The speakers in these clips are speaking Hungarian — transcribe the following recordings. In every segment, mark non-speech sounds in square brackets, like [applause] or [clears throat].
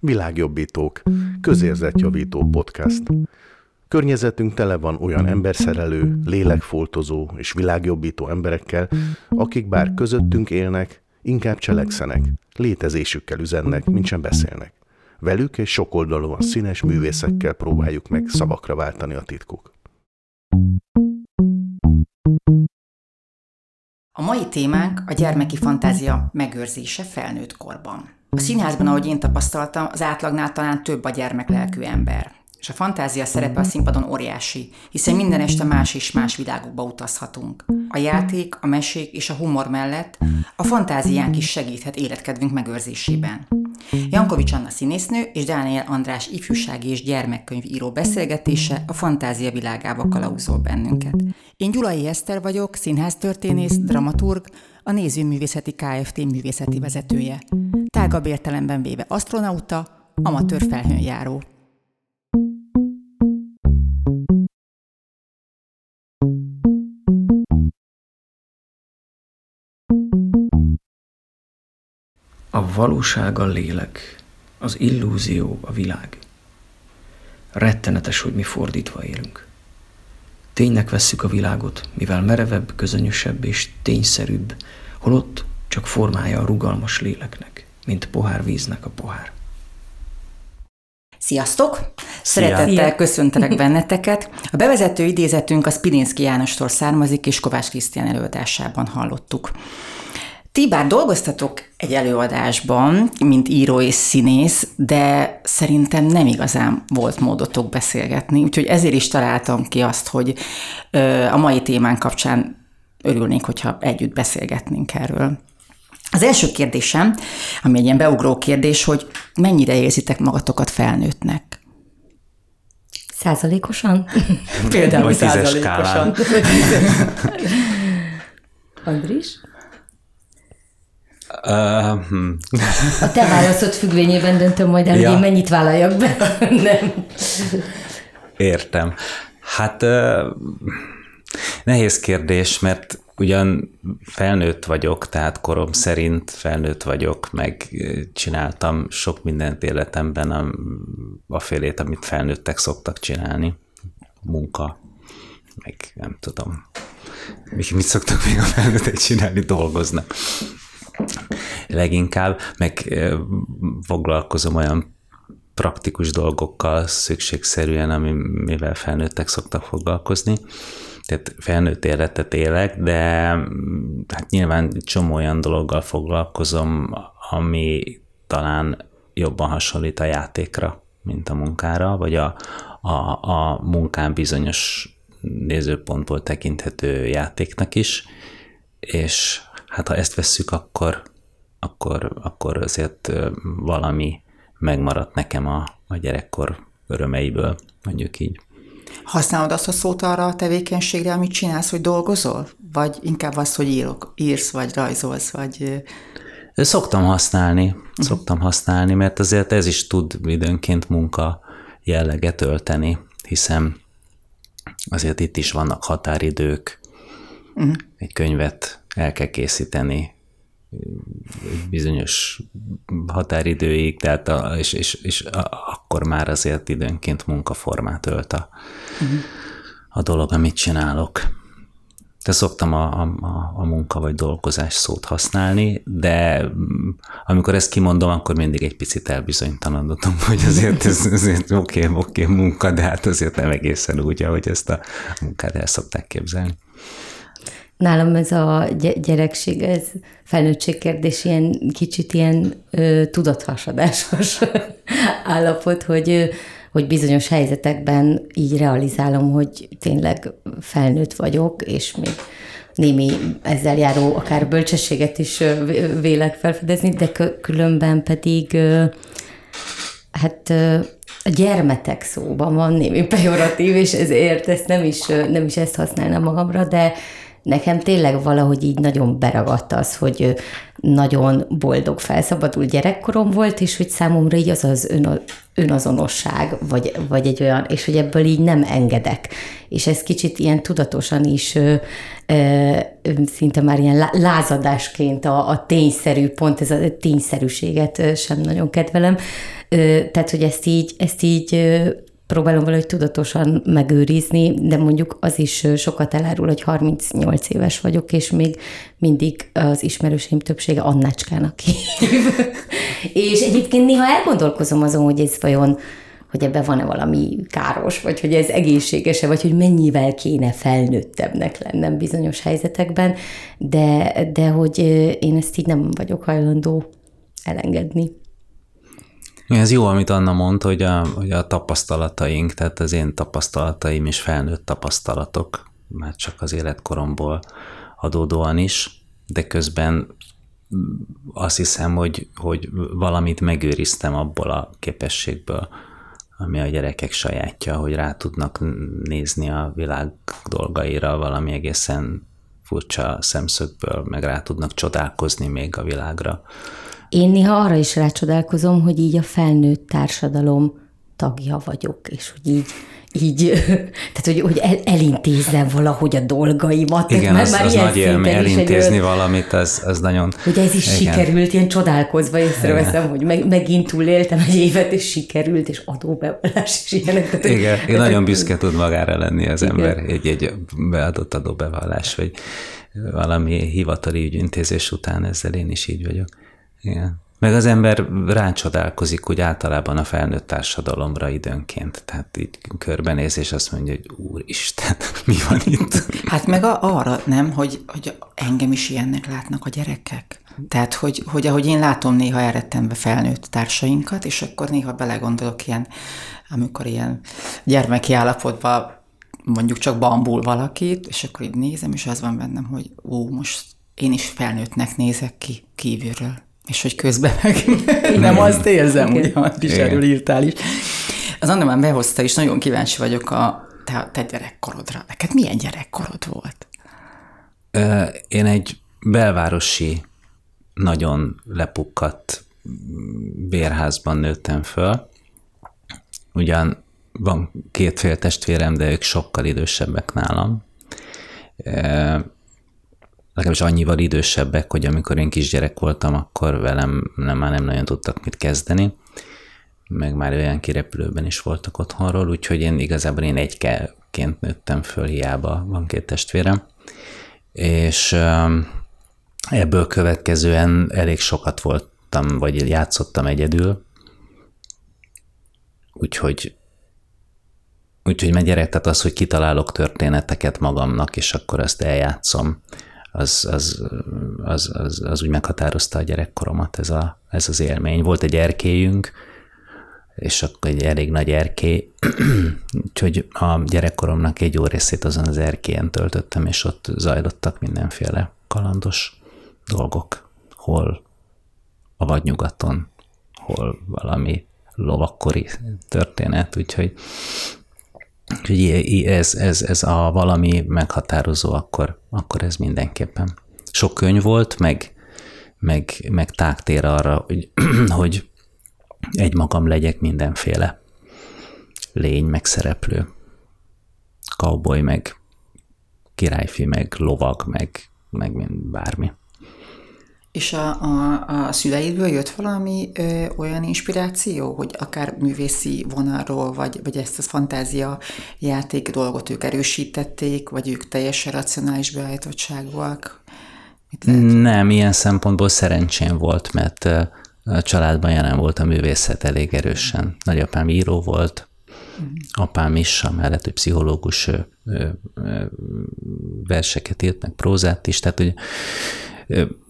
Világjobbítók, közérzetjavító podcast. Környezetünk tele van olyan emberszerelő, lélekfoltozó és világjobbító emberekkel, akik bár közöttünk élnek, inkább cselekszenek, létezésükkel üzennek, mint sem beszélnek. Velük és sokoldalúan színes művészekkel próbáljuk meg szavakra váltani a titkuk. A mai témánk a gyermeki fantázia megőrzése felnőtt korban. A színházban, ahogy én tapasztaltam, az átlagnál talán több a gyermeklelkű ember. És a fantázia szerepe a színpadon óriási, hiszen minden este más és más világokba utazhatunk. A játék, a mesék és a humor mellett a fantáziánk is segíthet életkedvünk megőrzésében. Jankovics Anna színésznő és Dániel András ifjúsági és gyermekkönyvíró beszélgetése a fantázia világába kalauzol bennünket. Én Gyulai Eszter vagyok, színháztörténész, dramaturg, a Nézőművészeti Kft. művészeti vezetője. Tágabb értelemben véve astronauta, amatőr felhőnjáró. A valóság a lélek, az illúzió a világ. Rettenetes, hogy mi fordítva élünk. Ténynek vesszük a világot, mivel merevebb, közönösebb és tényszerűbb, holott csak formája a rugalmas léleknek, mint pohár víznek a pohár. Sziasztok! Szeretettel Szia. köszöntelek benneteket. A bevezető idézetünk a Spirinszki Jánostól származik, és Kovács Krisztián előadásában hallottuk. Ti bár dolgoztatok egy előadásban, mint író és színész, de szerintem nem igazán volt módotok beszélgetni, úgyhogy ezért is találtam ki azt, hogy a mai témán kapcsán örülnék, hogyha együtt beszélgetnénk erről. Az első kérdésem, ami egy ilyen beugró kérdés, hogy mennyire érzitek magatokat felnőttnek? Százalékosan? [laughs] Például százalékosan. [laughs] Andris? Uh, hm. A te válaszod függvényében döntöm majd el, ja. hogy én mennyit vállaljak be. [laughs] Nem. Értem. Hát uh, nehéz kérdés, mert ugyan felnőtt vagyok, tehát korom szerint felnőtt vagyok, meg csináltam sok mindent életemben, a, a félét, amit felnőttek szoktak csinálni. Munka, meg nem tudom. Mit szoktak még a felnőttek csinálni? Dolgoznak leginkább, meg foglalkozom olyan praktikus dolgokkal szükségszerűen, amivel felnőttek szoktak foglalkozni. Tehát felnőtt életet élek, de hát nyilván csomó olyan dologgal foglalkozom, ami talán jobban hasonlít a játékra, mint a munkára, vagy a, a, a munkán bizonyos nézőpontból tekinthető játéknak is, és hát ha ezt vesszük, akkor, akkor, akkor azért valami megmaradt nekem a, a gyerekkor örömeiből, mondjuk így. Használod azt a szót arra a tevékenységre, amit csinálsz, hogy dolgozol? Vagy inkább az, hogy írok, írsz, vagy rajzolsz, vagy... Szoktam használni, uh-huh. szoktam használni, mert azért ez is tud időnként munka jelleget ölteni, hiszen azért itt is vannak határidők, uh-huh. egy könyvet el kell készíteni bizonyos határidőig, tehát a, és, és, és a, akkor már azért időnként munkaformát ölt a, uh-huh. a dolog, amit csinálok. De szoktam a, a, a munka vagy dolgozás szót használni, de amikor ezt kimondom, akkor mindig egy picit elbizonytalanodom, [laughs] hogy azért ez azért oké, okay, oké, okay, munka, de hát azért nem egészen úgy, ahogy ezt a munkát el szokták képzelni. Nálam ez a gyerekség, ez felnőttség kérdés ilyen kicsit ilyen ö, tudathasadásos [laughs] állapot, hogy, hogy bizonyos helyzetekben így realizálom, hogy tényleg felnőtt vagyok, és még némi ezzel járó akár bölcsességet is vélek felfedezni, de különben pedig hát a gyermetek szóban van némi pejoratív, és ezért ezt nem is, nem is ezt használnám magamra, de nekem tényleg valahogy így nagyon beragadt az, hogy nagyon boldog, felszabadult gyerekkorom volt, és hogy számomra így az az ön, önazonosság, vagy, vagy egy olyan, és hogy ebből így nem engedek. És ez kicsit ilyen tudatosan is ö, ö, szinte már ilyen lázadásként a, a tényszerű, pont ez a tényszerűséget sem nagyon kedvelem. Ö, tehát, hogy ezt így, ezt így próbálom valahogy tudatosan megőrizni, de mondjuk az is sokat elárul, hogy 38 éves vagyok, és még mindig az ismerőseim többsége Annácskának hív. [laughs] és egyébként néha elgondolkozom azon, hogy ez vajon hogy ebben van-e valami káros, vagy hogy ez egészséges-e, vagy hogy mennyivel kéne felnőttebbnek lennem bizonyos helyzetekben, de, de hogy én ezt így nem vagyok hajlandó elengedni. Ez jó, amit Anna mondta, hogy a, hogy a tapasztalataink, tehát az én tapasztalataim is felnőtt tapasztalatok, már csak az életkoromból adódóan is, de közben azt hiszem, hogy, hogy valamit megőriztem abból a képességből, ami a gyerekek sajátja, hogy rá tudnak nézni a világ dolgaira valami egészen furcsa szemszögből, meg rá tudnak csodálkozni még a világra. Én néha arra is rácsodálkozom, hogy így a felnőtt társadalom tagja vagyok, és hogy így, így [laughs] tehát hogy, hogy el, elintézzem valahogy a dolgaimat. Igen, az, már az nagy élmény, elintézni egy, valamit, az, az nagyon... Hogy ez is igen. sikerült, ilyen csodálkozva észreveszem, hogy meg, megint túléltem egy évet, és sikerült, és adóbevallás is ilyenek. Tehát, igen, én nagyon büszke tud magára lenni az igen. ember egy, egy beadott adóbevallás, vagy valami hivatali ügyintézés után ezzel én is így vagyok. Igen. Meg az ember rácsodálkozik úgy általában a felnőtt társadalomra időnként. Tehát így körbenéz, és azt mondja, hogy úristen, [laughs] mi van itt? Hát meg a, arra nem, hogy, hogy engem is ilyennek látnak a gyerekek. Tehát, hogy, hogy ahogy én látom néha elrettenve felnőtt társainkat, és akkor néha belegondolok ilyen, amikor ilyen gyermeki állapotban mondjuk csak bambul valakit, és akkor így nézem, és az van bennem, hogy ó, most én is felnőttnek nézek ki kívülről és hogy közben meg nem azt érzem, ugye, amit is erről írtál is. Az Anna már behozta, és nagyon kíváncsi vagyok a te, te gyerekkorodra. Neked milyen gyerekkorod volt? Én egy belvárosi, nagyon lepukkadt bérházban nőttem föl. Ugyan van két fél testvérem, de ők sokkal idősebbek nálam legalábbis annyival idősebbek, hogy amikor én kisgyerek voltam, akkor velem nem, már nem nagyon tudtak mit kezdeni, meg már olyan kirepülőben is voltak otthonról, úgyhogy én igazából én egyként nőttem föl, hiába van két testvérem, és ebből következően elég sokat voltam, vagy játszottam egyedül, úgyhogy Úgyhogy meg gyerek, tehát az, hogy kitalálok történeteket magamnak, és akkor azt eljátszom, az, az, az, az, az úgy meghatározta a gyerekkoromat, ez, a, ez az élmény. Volt egy erkélyünk, és akkor egy elég nagy erkély, [clears throat] úgyhogy a gyerekkoromnak egy jó részét azon az erkélyen töltöttem, és ott zajlottak mindenféle kalandos dolgok, hol a vadnyugaton, hol valami lovakkori történet, úgyhogy Úgyhogy ez, ez, ez a valami meghatározó, akkor, akkor ez mindenképpen. Sok könyv volt, meg, meg, meg tágtér arra, hogy, [clears throat] hogy egymagam legyek mindenféle lény, meg szereplő. Cowboy, meg királyfi, meg lovag, meg, meg bármi. És a, a, a szüleidből jött valami ö, olyan inspiráció, hogy akár művészi vonalról, vagy, vagy ezt a fantázia játék dolgot ők erősítették, vagy ők teljesen racionális beállítottságúak? Nem, ilyen szempontból szerencsém volt, mert a családban jelen volt a művészet elég erősen. Nagyapám író volt, mm. apám is, amellett, hogy pszichológus verseket írt, meg prózát is, tehát hogy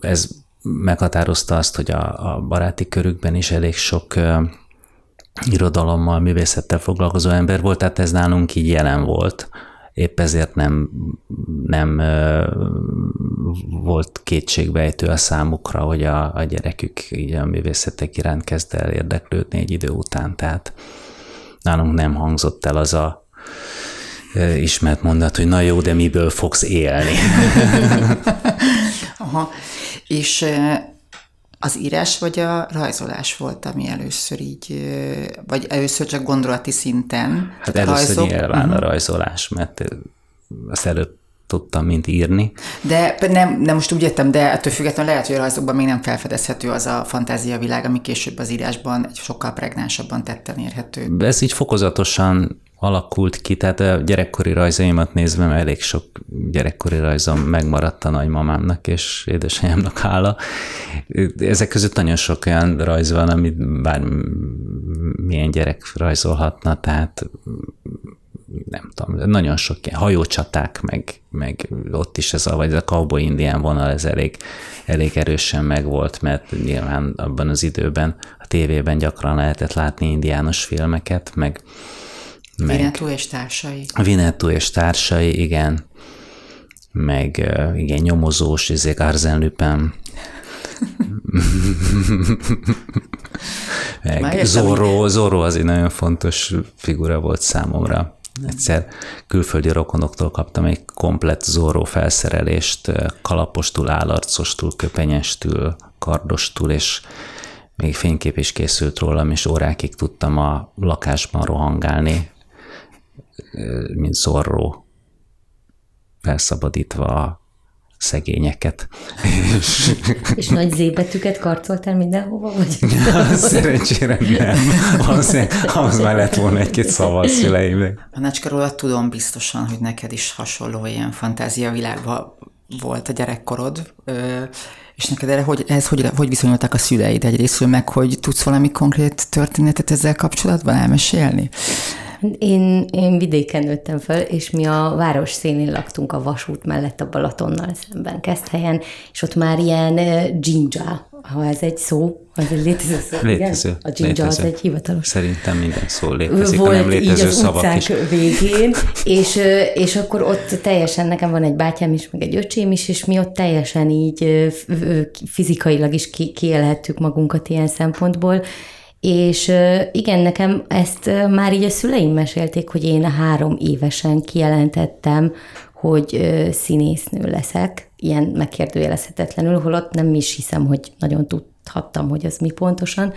ez meghatározta azt, hogy a, a baráti körükben is elég sok uh, irodalommal, művészettel foglalkozó ember volt, tehát ez nálunk így jelen volt. Épp ezért nem, nem uh, volt kétségbejtő a számukra, hogy a, a gyerekük így a művészetek iránt kezd el érdeklődni egy idő után. Tehát nálunk nem hangzott el az a ismert mondat, hogy na jó, de miből fogsz élni? [laughs] [laughs] Aha. És az írás vagy a rajzolás volt, ami először így, vagy először csak gondolati szinten? Hát először rajzok. nyilván uh-huh. a mhm. rajzolás, mert azt előbb tudtam, mint írni. De nem, nem most úgy értem, de ettől függetlenül lehet, hogy a rajzokban még nem felfedezhető az a fantázia világ, ami később az írásban egy sokkal pregnánsabban tetten érhető. Ez így fokozatosan alakult ki, tehát a gyerekkori rajzaimat nézve, mert elég sok gyerekkori rajzom megmaradt a nagymamámnak és édesanyámnak hála. Ezek között nagyon sok olyan rajz van, amit bár milyen gyerek rajzolhatna, tehát nem tudom, nagyon sok ilyen hajócsaták, meg, meg ott is ez a, vagy a cowboy indián vonal, ez elég, elég erősen megvolt, mert nyilván abban az időben a tévében gyakran lehetett látni indiános filmeket, meg, meg Vinetú és társai. Vinetú és társai, igen. Meg igen, nyomozós, ezek Arzen Lupin. [laughs] meg Zorro, Zorro az egy nagyon fontos figura volt számomra. Egyszer külföldi rokonoktól kaptam egy komplett Zorro felszerelést, kalapostól, állarcostól, köpenyestől, kardostól, és még fénykép is készült rólam, és órákig tudtam a lakásban rohangálni, mint Zorro, felszabadítva a szegényeket. És, és nagy zébetüket karcoltál mindenhova? Vagy? Szerencsére nem. Az, az már lett volna egy-két szava a szüleimnek. A róla tudom biztosan, hogy neked is hasonló ilyen fantáziavilágban volt a gyerekkorod, és neked erre hogy, ez hogy, hogy viszonyultak a szüleid egyrésztről, meg hogy tudsz valami konkrét történetet ezzel kapcsolatban elmesélni? Én, én vidéken nőttem fel, és mi a város szélén laktunk a vasút mellett a Balatonnal szemben helyen, és ott már ilyen uh, ha ez egy szó, az egy létező szó. Létező. Igen? A ginja az egy hivatalos. Szerintem minden szó létezik, Volt nem létező így az szavak is. végén, és, és akkor ott teljesen, nekem van egy bátyám is, meg egy öcsém is, és mi ott teljesen így fizikailag is kiélhettük magunkat ilyen szempontból, és igen, nekem ezt már így a szüleim mesélték, hogy én három évesen kijelentettem, hogy színésznő leszek, ilyen megkérdőjelezhetetlenül, holott nem is hiszem, hogy nagyon tudhattam, hogy az mi pontosan.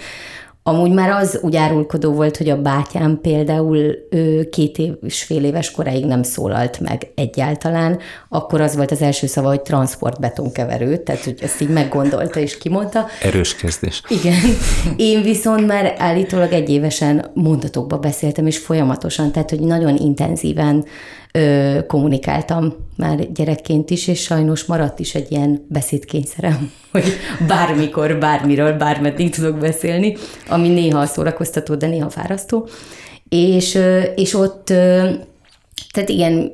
Amúgy már az úgy árulkodó volt, hogy a bátyám például ő két és fél éves koráig nem szólalt meg egyáltalán, akkor az volt az első szava, hogy transportbetonkeverő, tehát hogy ezt így meggondolta és kimondta. Erős kezdés. Igen. Én viszont már állítólag egy évesen mondatokba beszéltem, és folyamatosan, tehát hogy nagyon intenzíven ö, kommunikáltam már gyerekként is, és sajnos maradt is egy ilyen beszédkényszerem, [laughs] hogy bármikor, bármiről, bármeddig tudok beszélni, ami néha szórakoztató, de néha fárasztó. És, és ott, tehát igen,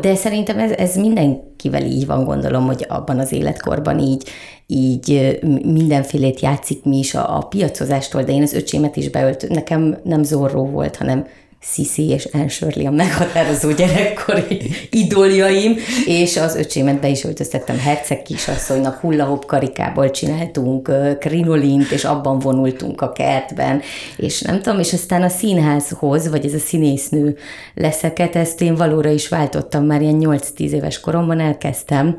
de szerintem ez, ez mindenkivel így van, gondolom, hogy abban az életkorban így, így mindenfélét játszik mi is a, a piacozástól, de én az öcsémet is beölt, nekem nem zorró volt, hanem Sisi és Anne a meghatározó gyerekkori [laughs] idoljaim, és az öcsémet be is öltöztettem herceg kisasszonynak, hullahop karikából csináltunk krinolint, és abban vonultunk a kertben, és nem tudom, és aztán a színházhoz, vagy ez a színésznő leszeket, ezt én valóra is váltottam, már ilyen 8-10 éves koromban elkezdtem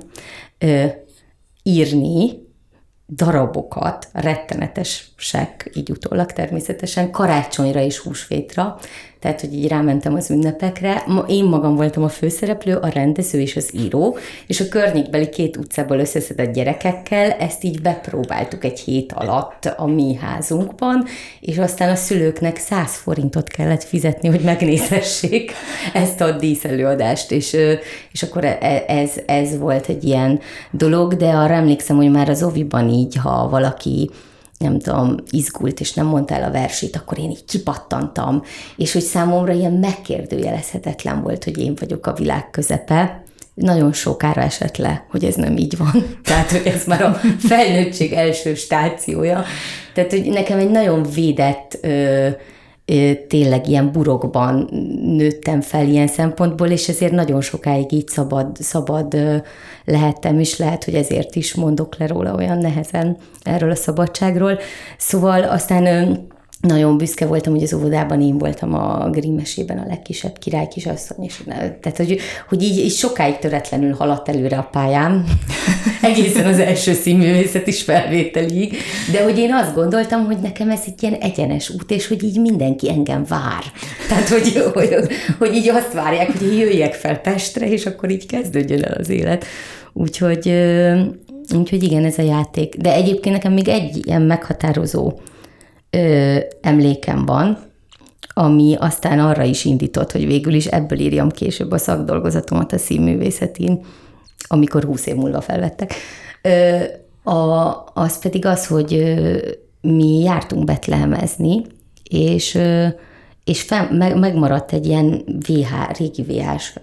ö, írni, darabokat, rettenetesek, így utólag természetesen, karácsonyra és húsvétra, tehát, hogy így rámentem az ünnepekre. Én magam voltam a főszereplő, a rendező és az író, és a környékbeli két utcából összeszedett gyerekekkel ezt így bepróbáltuk egy hét alatt a mi házunkban, és aztán a szülőknek 100 forintot kellett fizetni, hogy megnézhessék [laughs] ezt a díszelőadást, és, és akkor e, e, ez, ez volt egy ilyen dolog, de arra emlékszem, hogy már az oviban így, ha valaki nem tudom, izgult, és nem mondta el a versét, akkor én így kipattantam, és hogy számomra ilyen megkérdőjelezhetetlen volt, hogy én vagyok a világ közepe, nagyon sokára esett le, hogy ez nem így van. [laughs] Tehát, hogy ez már a felnőttség első stációja. Tehát, hogy nekem egy nagyon védett ö, tényleg ilyen burokban nőttem fel ilyen szempontból, és ezért nagyon sokáig így szabad, szabad lehettem, és lehet, hogy ezért is mondok le róla olyan nehezen erről a szabadságról. Szóval aztán nagyon büszke voltam, hogy az óvodában én voltam a Grimmesében a legkisebb király kisasszony, és tehát, hogy, hogy így, így sokáig töretlenül haladt előre a pályám, [laughs] egészen az első színművészet is felvételig, de hogy én azt gondoltam, hogy nekem ez egy ilyen egyenes út, és hogy így mindenki engem vár. Tehát, hogy, hogy, hogy így azt várják, hogy jöjjek fel Pestre, és akkor így kezdődjön el az élet. Úgyhogy, úgyhogy igen, ez a játék. De egyébként nekem még egy ilyen meghatározó ö, emlékem van, ami aztán arra is indított, hogy végül is ebből írjam később a szakdolgozatomat a színművészetén, amikor húsz év múlva felvettek. Ö, a, az pedig az, hogy ö, mi jártunk betlehemezni, és ö, és fel, meg, megmaradt egy ilyen VH, régi VH-s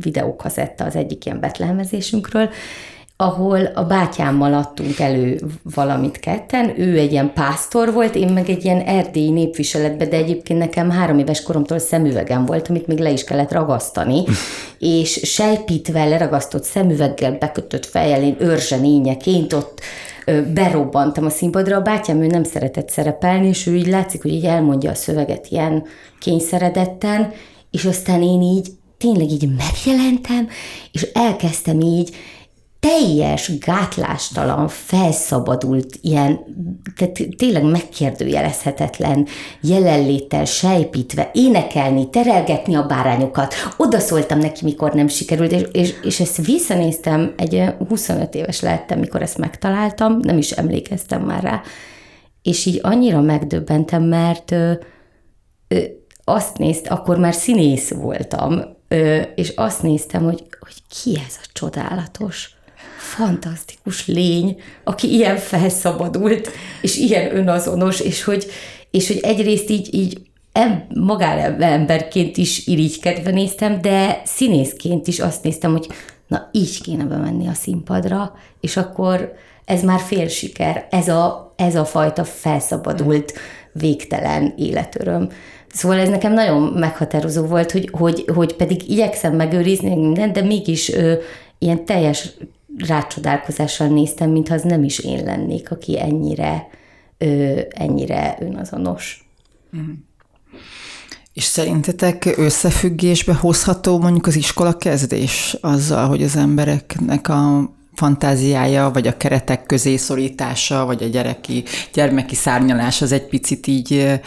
videókazetta az egyik ilyen betlehemezésünkről, ahol a bátyámmal adtunk elő valamit ketten, ő egy ilyen pásztor volt, én meg egy ilyen erdélyi népviseletbe, de egyébként nekem három éves koromtól szemüvegem volt, amit még le is kellett ragasztani, [laughs] és sejpítve leragasztott szemüveggel bekötött fejjel, én őrzsenényeként ott berobbantam a színpadra, a bátyám ő nem szeretett szerepelni, és ő így látszik, hogy így elmondja a szöveget ilyen kényszeredetten, és aztán én így tényleg így megjelentem, és elkezdtem így teljes, gátlástalan, felszabadult, ilyen, tehát tényleg megkérdőjelezhetetlen jelenléttel sejpítve, énekelni, terelgetni a bárányokat. Oda szóltam neki, mikor nem sikerült, és, és, és ezt visszanéztem, egy 25 éves lettem, mikor ezt megtaláltam, nem is emlékeztem már rá, és így annyira megdöbbentem, mert ö, ö, azt nézt, akkor már színész voltam, ö, és azt néztem, hogy, hogy ki ez a csodálatos, fantasztikus lény, aki ilyen felszabadult, és ilyen önazonos, és hogy, és hogy egyrészt így, így magánemberként is irigykedve néztem, de színészként is azt néztem, hogy na így kéne bemenni a színpadra, és akkor ez már fél siker, ez a, ez a fajta felszabadult, végtelen életöröm. Szóval ez nekem nagyon meghatározó volt, hogy, hogy, hogy pedig igyekszem megőrizni mindent, de mégis ö, ilyen teljes rácsodálkozással néztem, mintha az nem is én lennék, aki ennyire, ö, ennyire önazonos. Mm. És szerintetek összefüggésbe hozható mondjuk az iskola kezdés azzal, hogy az embereknek a fantáziája, vagy a keretek közé szorítása, vagy a gyereki, gyermeki szárnyalás az egy picit így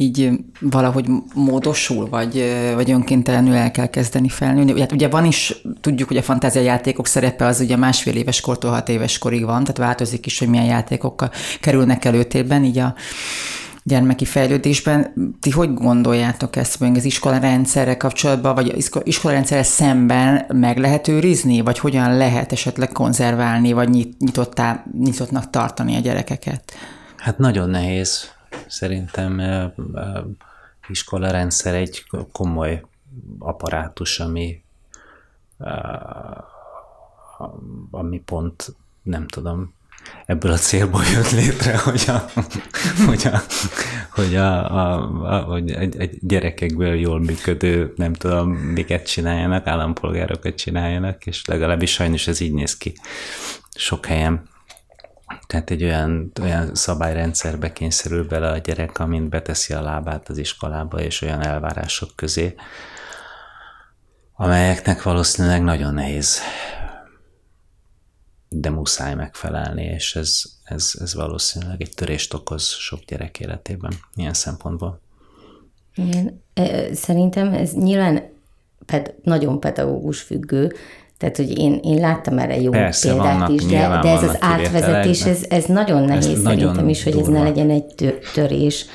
így valahogy módosul, vagy, vagy önkéntelenül el kell kezdeni felnőni. Hát ugye van is, tudjuk, hogy a fantáziajátékok szerepe az ugye másfél éves kortól hat éves korig van, tehát változik is, hogy milyen játékokkal kerülnek előtérben, így a gyermeki fejlődésben. Ti hogy gondoljátok ezt, mondjuk az iskolarendszerrel kapcsolatban, vagy az iskolarendszerrel szemben meg lehet őrizni, vagy hogyan lehet esetleg konzerválni, vagy nyitottá, nyitottnak tartani a gyerekeket? Hát nagyon nehéz Szerintem iskola rendszer egy komoly apparátus, ami, ami pont, nem tudom, ebből a célból jött létre, [laughs] hogy a, hogy a, hogy a, a, a hogy egy, egy gyerekekből jól működő, nem tudom, miket csináljanak, állampolgárokat csináljanak, és legalábbis sajnos ez így néz ki sok helyen. Tehát egy olyan, olyan szabályrendszerbe kényszerül bele a gyerek, amint beteszi a lábát az iskolába, és olyan elvárások közé, amelyeknek valószínűleg nagyon nehéz, de muszáj megfelelni, és ez, ez, ez valószínűleg egy törést okoz sok gyerek életében ilyen szempontból. Igen, szerintem ez nyilván ped, nagyon pedagógus függő, tehát, hogy én, én láttam erre jó Persze, példát vannak, is, de, de ez az átvezetés, ez, ez nagyon nehéz ez szerintem nagyon is, hogy durva. ez ne legyen egy törés.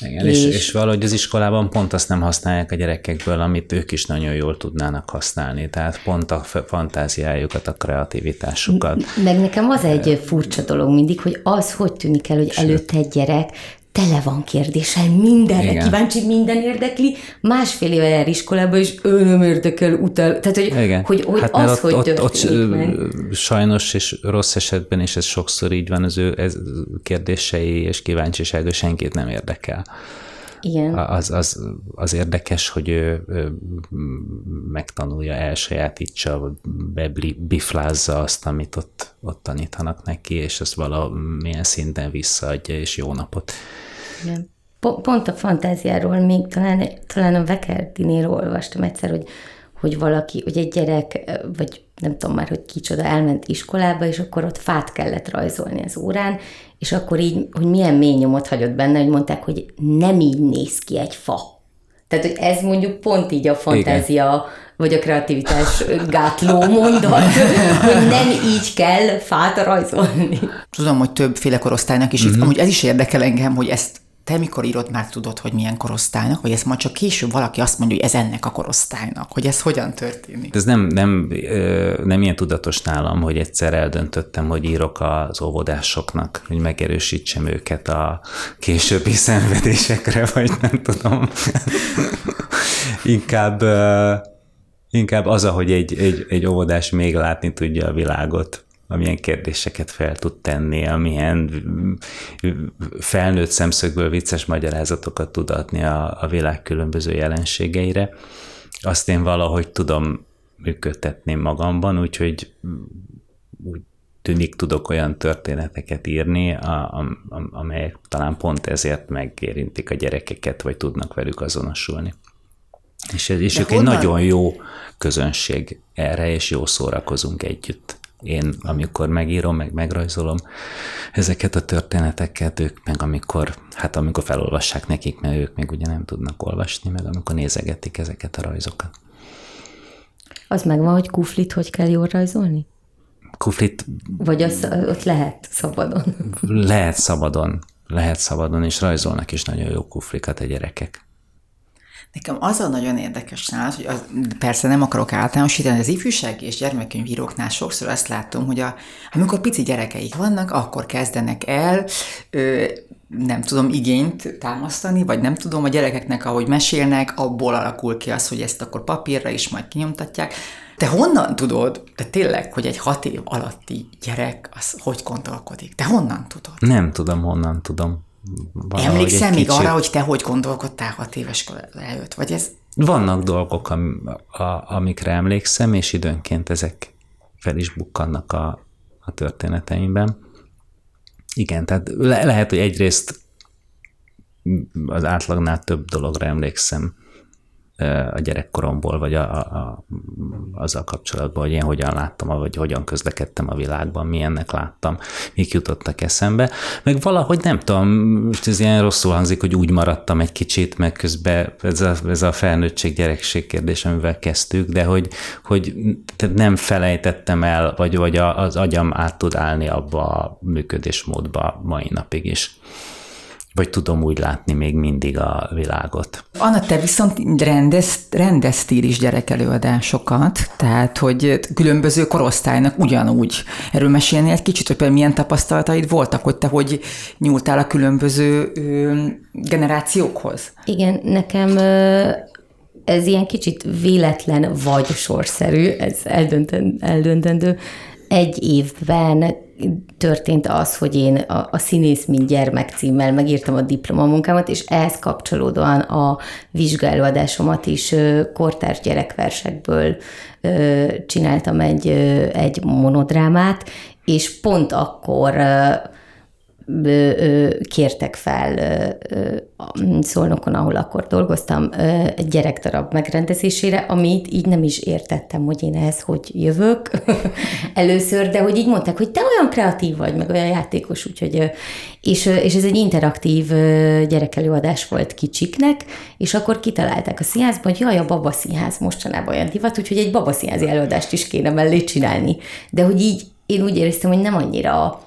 Igen, és, és, és valahogy az iskolában pont azt nem használják a gyerekekből, amit ők is nagyon jól tudnának használni, tehát pont a fantáziájukat, a kreativitásukat. Meg nekem az egy furcsa dolog mindig, hogy az hogy tűnik el, hogy előtte egy gyerek tele van kérdéssel, mindenre Igen. kíváncsi, minden érdekli, másfél éve jár iskolába, és ő nem érdekel utal. Tehát, hogy, Igen. hogy, hogy hát, az, ott, hogy ott, ott meg. sajnos és rossz esetben is ez sokszor így van, az ő ez kérdései és kíváncsisága senkit nem érdekel. Igen. Az, az, az érdekes, hogy ő, ő megtanulja, elsajátítsa, bebiflázza azt, amit ott, ott tanítanak neki, és ezt valamilyen szinten visszaadja, és jó napot. Igen. pont a fantáziáról még talán, talán a Vekerdinél olvastam egyszer, hogy, hogy valaki, hogy egy gyerek, vagy nem tudom már, hogy kicsoda, elment iskolába, és akkor ott fát kellett rajzolni az órán, és akkor így, hogy milyen mély nyomot hagyott benne, hogy mondták, hogy nem így néz ki egy fa. Tehát, hogy ez mondjuk pont így a fantázia, Igen. vagy a kreativitás gátló mondat, [laughs] hogy nem így kell fát rajzolni. Tudom, hogy többféle korosztálynak is, mm-hmm. amúgy ez is érdekel engem, hogy ezt te mikor írod, már tudod, hogy milyen korosztálynak, vagy ezt majd csak később valaki azt mondja, hogy ez ennek a korosztálynak, hogy ez hogyan történik? Ez nem, nem, nem ilyen tudatos nálam, hogy egyszer eldöntöttem, hogy írok az óvodásoknak, hogy megerősítsem őket a későbbi szenvedésekre, vagy nem tudom. [laughs] inkább, inkább az, ahogy egy, egy, egy óvodás még látni tudja a világot amilyen kérdéseket fel tud tenni, amilyen felnőtt szemszögből vicces magyarázatokat tud adni a, a világ különböző jelenségeire. Azt én valahogy tudom működtetni magamban, úgyhogy úgy tűnik tudok olyan történeteket írni, a, a, amelyek talán pont ezért megérintik a gyerekeket, vagy tudnak velük azonosulni. És, és ők egy nagyon jó közönség erre, és jó szórakozunk együtt én, amikor megírom, meg megrajzolom ezeket a történeteket, ők meg amikor, hát amikor felolvassák nekik, mert ők még ugye nem tudnak olvasni, meg amikor nézegetik ezeket a rajzokat. Az megvan, hogy kuflit hogy kell jól rajzolni? Kuflit... Vagy az, ott lehet szabadon? Lehet szabadon, lehet szabadon, és rajzolnak is nagyon jó kuflikat a gyerekek. Nekem az a nagyon érdekes nálad, hogy az, persze nem akarok általánosítani, az ifjúsági és gyermekkönyvíróknál sokszor azt látom, hogy a, amikor pici gyerekeik vannak, akkor kezdenek el ö, nem tudom, igényt támasztani, vagy nem tudom, a gyerekeknek, ahogy mesélnek, abból alakul ki az, hogy ezt akkor papírra is majd kinyomtatják. Te honnan tudod, te tényleg, hogy egy hat év alatti gyerek az hogy gondolkodik? Te honnan tudod? Nem tudom, honnan tudom. Emlékszem még kicsit... arra, hogy te hogy gondolkodtál hat éves előtt, vagy ez? Vannak dolgok, am, a, amikre emlékszem, és időnként ezek fel is bukkannak a, a történeteimben. Igen, tehát le, lehet, hogy egyrészt az átlagnál több dologra emlékszem, a gyerekkoromból, vagy a, a, a, azzal kapcsolatban, hogy én hogyan láttam, vagy hogyan közlekedtem a világban, milyennek láttam, mik jutottak eszembe. Meg valahogy nem tudom, ez ilyen rosszul hangzik, hogy úgy maradtam egy kicsit, meg közben ez a, ez a felnőttség gyerekség kérdés, amivel kezdtük, de hogy, hogy nem felejtettem el, vagy, vagy az agyam át tud állni abba a működésmódba mai napig is vagy tudom úgy látni még mindig a világot. Anna, te viszont rendez, rendeztél is gyerekelőadásokat, tehát hogy különböző korosztálynak ugyanúgy. Erről mesélni egy kicsit, hogy például milyen tapasztalataid voltak, hogy te hogy nyúltál a különböző ö, generációkhoz? Igen, nekem ez ilyen kicsit véletlen vagy sorszerű, ez eldöntendő. Egy évben történt az, hogy én a, a Színész, mint gyermek címmel megírtam a diplomamunkámat, és ehhez kapcsolódóan a vizsgálóadásomat is kortárs gyerekversekből csináltam egy, egy monodrámát, és pont akkor kértek fel Szolnokon, ahol akkor dolgoztam, egy gyerekdarab megrendezésére, amit így nem is értettem, hogy én ehhez hogy jövök [laughs] először, de hogy így mondták, hogy te olyan kreatív vagy, meg olyan játékos, úgyhogy, és, és ez egy interaktív gyerekelőadás volt kicsiknek, és akkor kitalálták a színházban, hogy jaj, a babaszínház mostanában olyan divat, úgyhogy egy babaszínházi előadást is kéne mellé csinálni. De hogy így én úgy éreztem, hogy nem annyira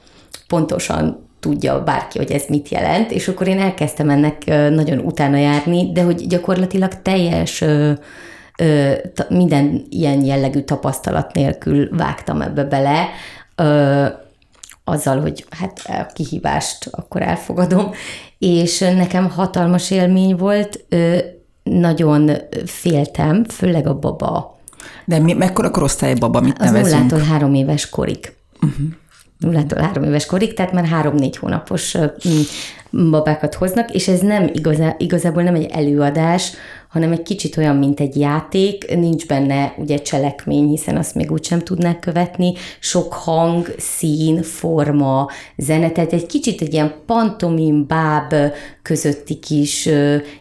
pontosan tudja bárki, hogy ez mit jelent, és akkor én elkezdtem ennek nagyon utána járni, de hogy gyakorlatilag teljes minden ilyen jellegű tapasztalat nélkül vágtam ebbe bele, azzal, hogy hát a kihívást akkor elfogadom, és nekem hatalmas élmény volt, nagyon féltem, főleg a baba. De mi, mekkora korosztály baba, mit Az nevezünk? nullától három éves korig. Uh-huh nullától három éves korig, tehát már három-négy hónapos babákat hoznak, és ez nem igazá, igazából nem egy előadás, hanem egy kicsit olyan, mint egy játék, nincs benne ugye cselekmény, hiszen azt még úgysem tudnák követni, sok hang, szín, forma, zene, tehát egy kicsit egy ilyen pantomim, báb közötti kis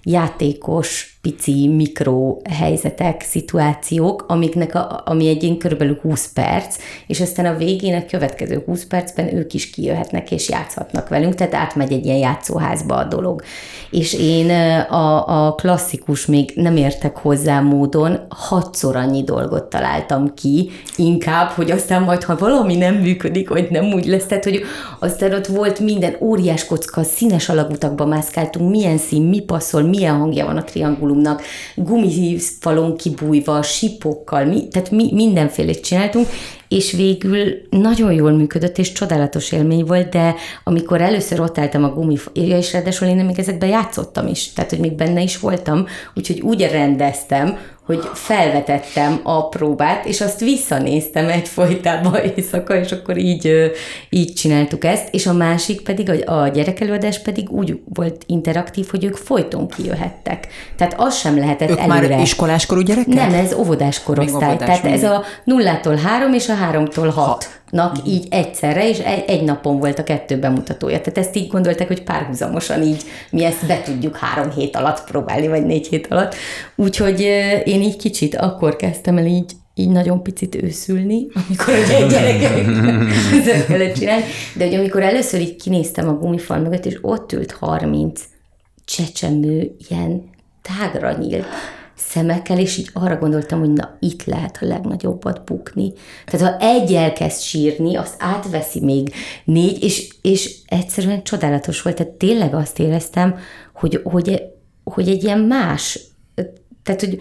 játékos pici mikro helyzetek, szituációk, amiknek a, ami egy ilyen körülbelül 20 perc, és aztán a végén a következő 20 percben ők is kijöhetnek és játszhatnak velünk, tehát átmegy egy ilyen játszóházba a dolog. És én a, a klasszikus még nem értek hozzá módon, hatszor annyi dolgot találtam ki, inkább, hogy aztán majd, ha valami nem működik, vagy nem úgy lesz, tehát, hogy aztán ott volt minden óriás kocka, színes alagutakba mászkáltunk, milyen szín, mi passzol, milyen hangja van a triangulum, gumifalumnak, gumifalon kibújva, sipokkal, mi, tehát mi mindenfélét csináltunk, és végül nagyon jól működött, és csodálatos élmény volt, de amikor először ott álltam a gumifal, és ráadásul én még ezekben játszottam is, tehát hogy még benne is voltam, úgyhogy úgy rendeztem, hogy felvetettem a próbát, és azt visszanéztem egyfolytában [laughs] éjszaka, és akkor így, így csináltuk ezt, és a másik pedig, a gyerekelőadás pedig úgy volt interaktív, hogy ők folyton kijöhettek. Tehát az sem lehetett ők előre. már iskoláskorú gyerekek? Nem, ez óvodás korosztály. Óvodás, Tehát még. ez a nullától három és a háromtól hat. hat nak uh-huh. így egyszerre, és egy, egy napon volt a kettő bemutatója. Tehát ezt így gondolták, hogy párhuzamosan így mi ezt be tudjuk három hét alatt próbálni, vagy négy hét alatt. Úgyhogy én így kicsit akkor kezdtem el így így nagyon picit őszülni, amikor egy gyerekek [laughs] kellett csinálni, de hogy amikor először így kinéztem a gumifal mögött, és ott ült 30 csecsemő, ilyen tágra nyílt, szemekkel, és így arra gondoltam, hogy na, itt lehet a legnagyobbat bukni. Tehát ha egy elkezd sírni, azt átveszi még négy, és, és egyszerűen csodálatos volt. Tehát tényleg azt éreztem, hogy, hogy, hogy egy ilyen más, tehát hogy,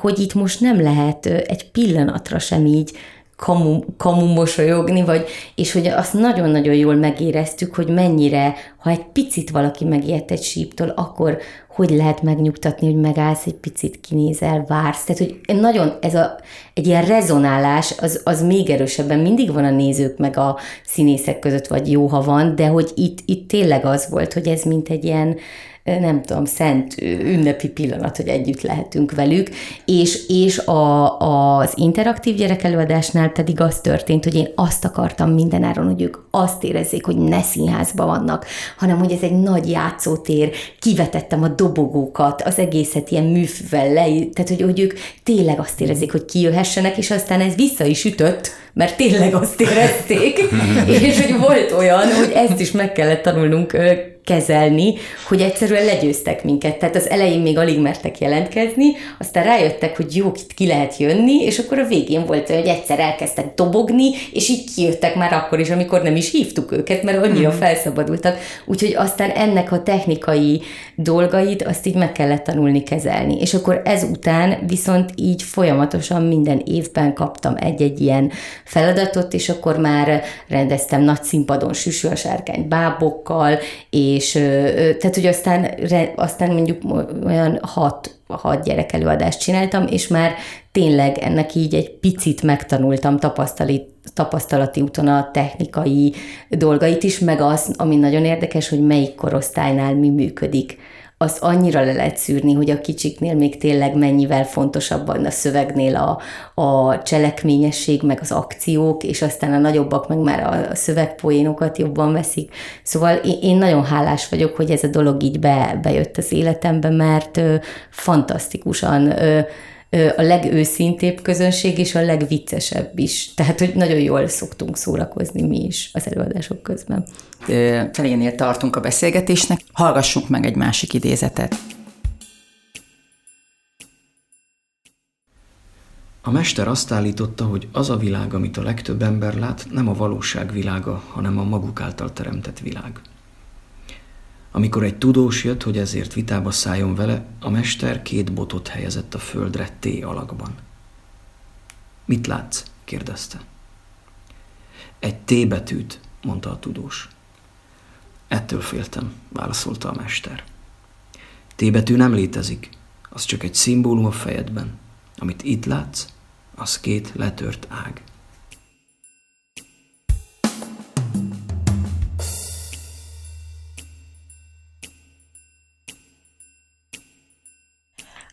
hogy itt most nem lehet egy pillanatra sem így kamu, kamu mosolyogni, vagy, és hogy azt nagyon-nagyon jól megéreztük, hogy mennyire, ha egy picit valaki megijedt egy síptól, akkor hogy lehet megnyugtatni, hogy megállsz, egy picit kinézel, vársz. Tehát, hogy nagyon ez a, egy ilyen rezonálás, az, az még erősebben mindig van a nézők meg a színészek között, vagy jó, ha van, de hogy itt, itt tényleg az volt, hogy ez mint egy ilyen, nem tudom, szent ünnepi pillanat, hogy együtt lehetünk velük, és, és a, az interaktív gyerekelőadásnál pedig az történt, hogy én azt akartam mindenáron, hogy ők azt érezzék, hogy ne színházban vannak, hanem hogy ez egy nagy játszótér, kivetettem a dobogókat, az egészet ilyen műfűvel le, tehát hogy, hogy ők tényleg azt érezzék, hogy kijöhessenek, és aztán ez vissza is ütött, mert tényleg azt érezték, [laughs] és hogy volt olyan, hogy ezt is meg kellett tanulnunk kezelni, hogy egyszerűen legyőztek minket. Tehát az elején még alig mertek jelentkezni, aztán rájöttek, hogy jó, itt ki lehet jönni, és akkor a végén volt hogy egyszer elkezdtek dobogni, és így kijöttek már akkor is, amikor nem is hívtuk őket, mert annyira hmm. felszabadultak. Úgyhogy aztán ennek a technikai dolgait azt így meg kellett tanulni kezelni. És akkor ezután viszont így folyamatosan minden évben kaptam egy-egy ilyen feladatot, és akkor már rendeztem nagy színpadon süsű a sárkány bábokkal, és tehát, hogy aztán, aztán mondjuk olyan hat, hat gyerek előadást csináltam, és már tényleg ennek így egy picit megtanultam tapasztalati, tapasztalati úton a technikai dolgait is, meg az, ami nagyon érdekes, hogy melyik korosztálynál mi működik azt annyira le lehet szűrni, hogy a kicsiknél még tényleg mennyivel fontosabban a szövegnél a, a cselekményesség, meg az akciók, és aztán a nagyobbak meg már a szövegpoénokat jobban veszik. Szóval én nagyon hálás vagyok, hogy ez a dolog így be, bejött az életembe, mert ö, fantasztikusan ö, a legőszintébb közönség, és a legviccesebb is. Tehát, hogy nagyon jól szoktunk szórakozni mi is az előadások közben. Felénél tartunk a beszélgetésnek, hallgassunk meg egy másik idézetet. A mester azt állította, hogy az a világ, amit a legtöbb ember lát, nem a valóság világa, hanem a maguk által teremtett világ. Amikor egy tudós jött, hogy ezért vitába szálljon vele, a mester két botot helyezett a földre T alakban. Mit látsz? kérdezte. Egy T betűt, mondta a tudós. Ettől féltem, válaszolta a mester. T betű nem létezik, az csak egy szimbólum a fejedben. Amit itt látsz, az két letört ág.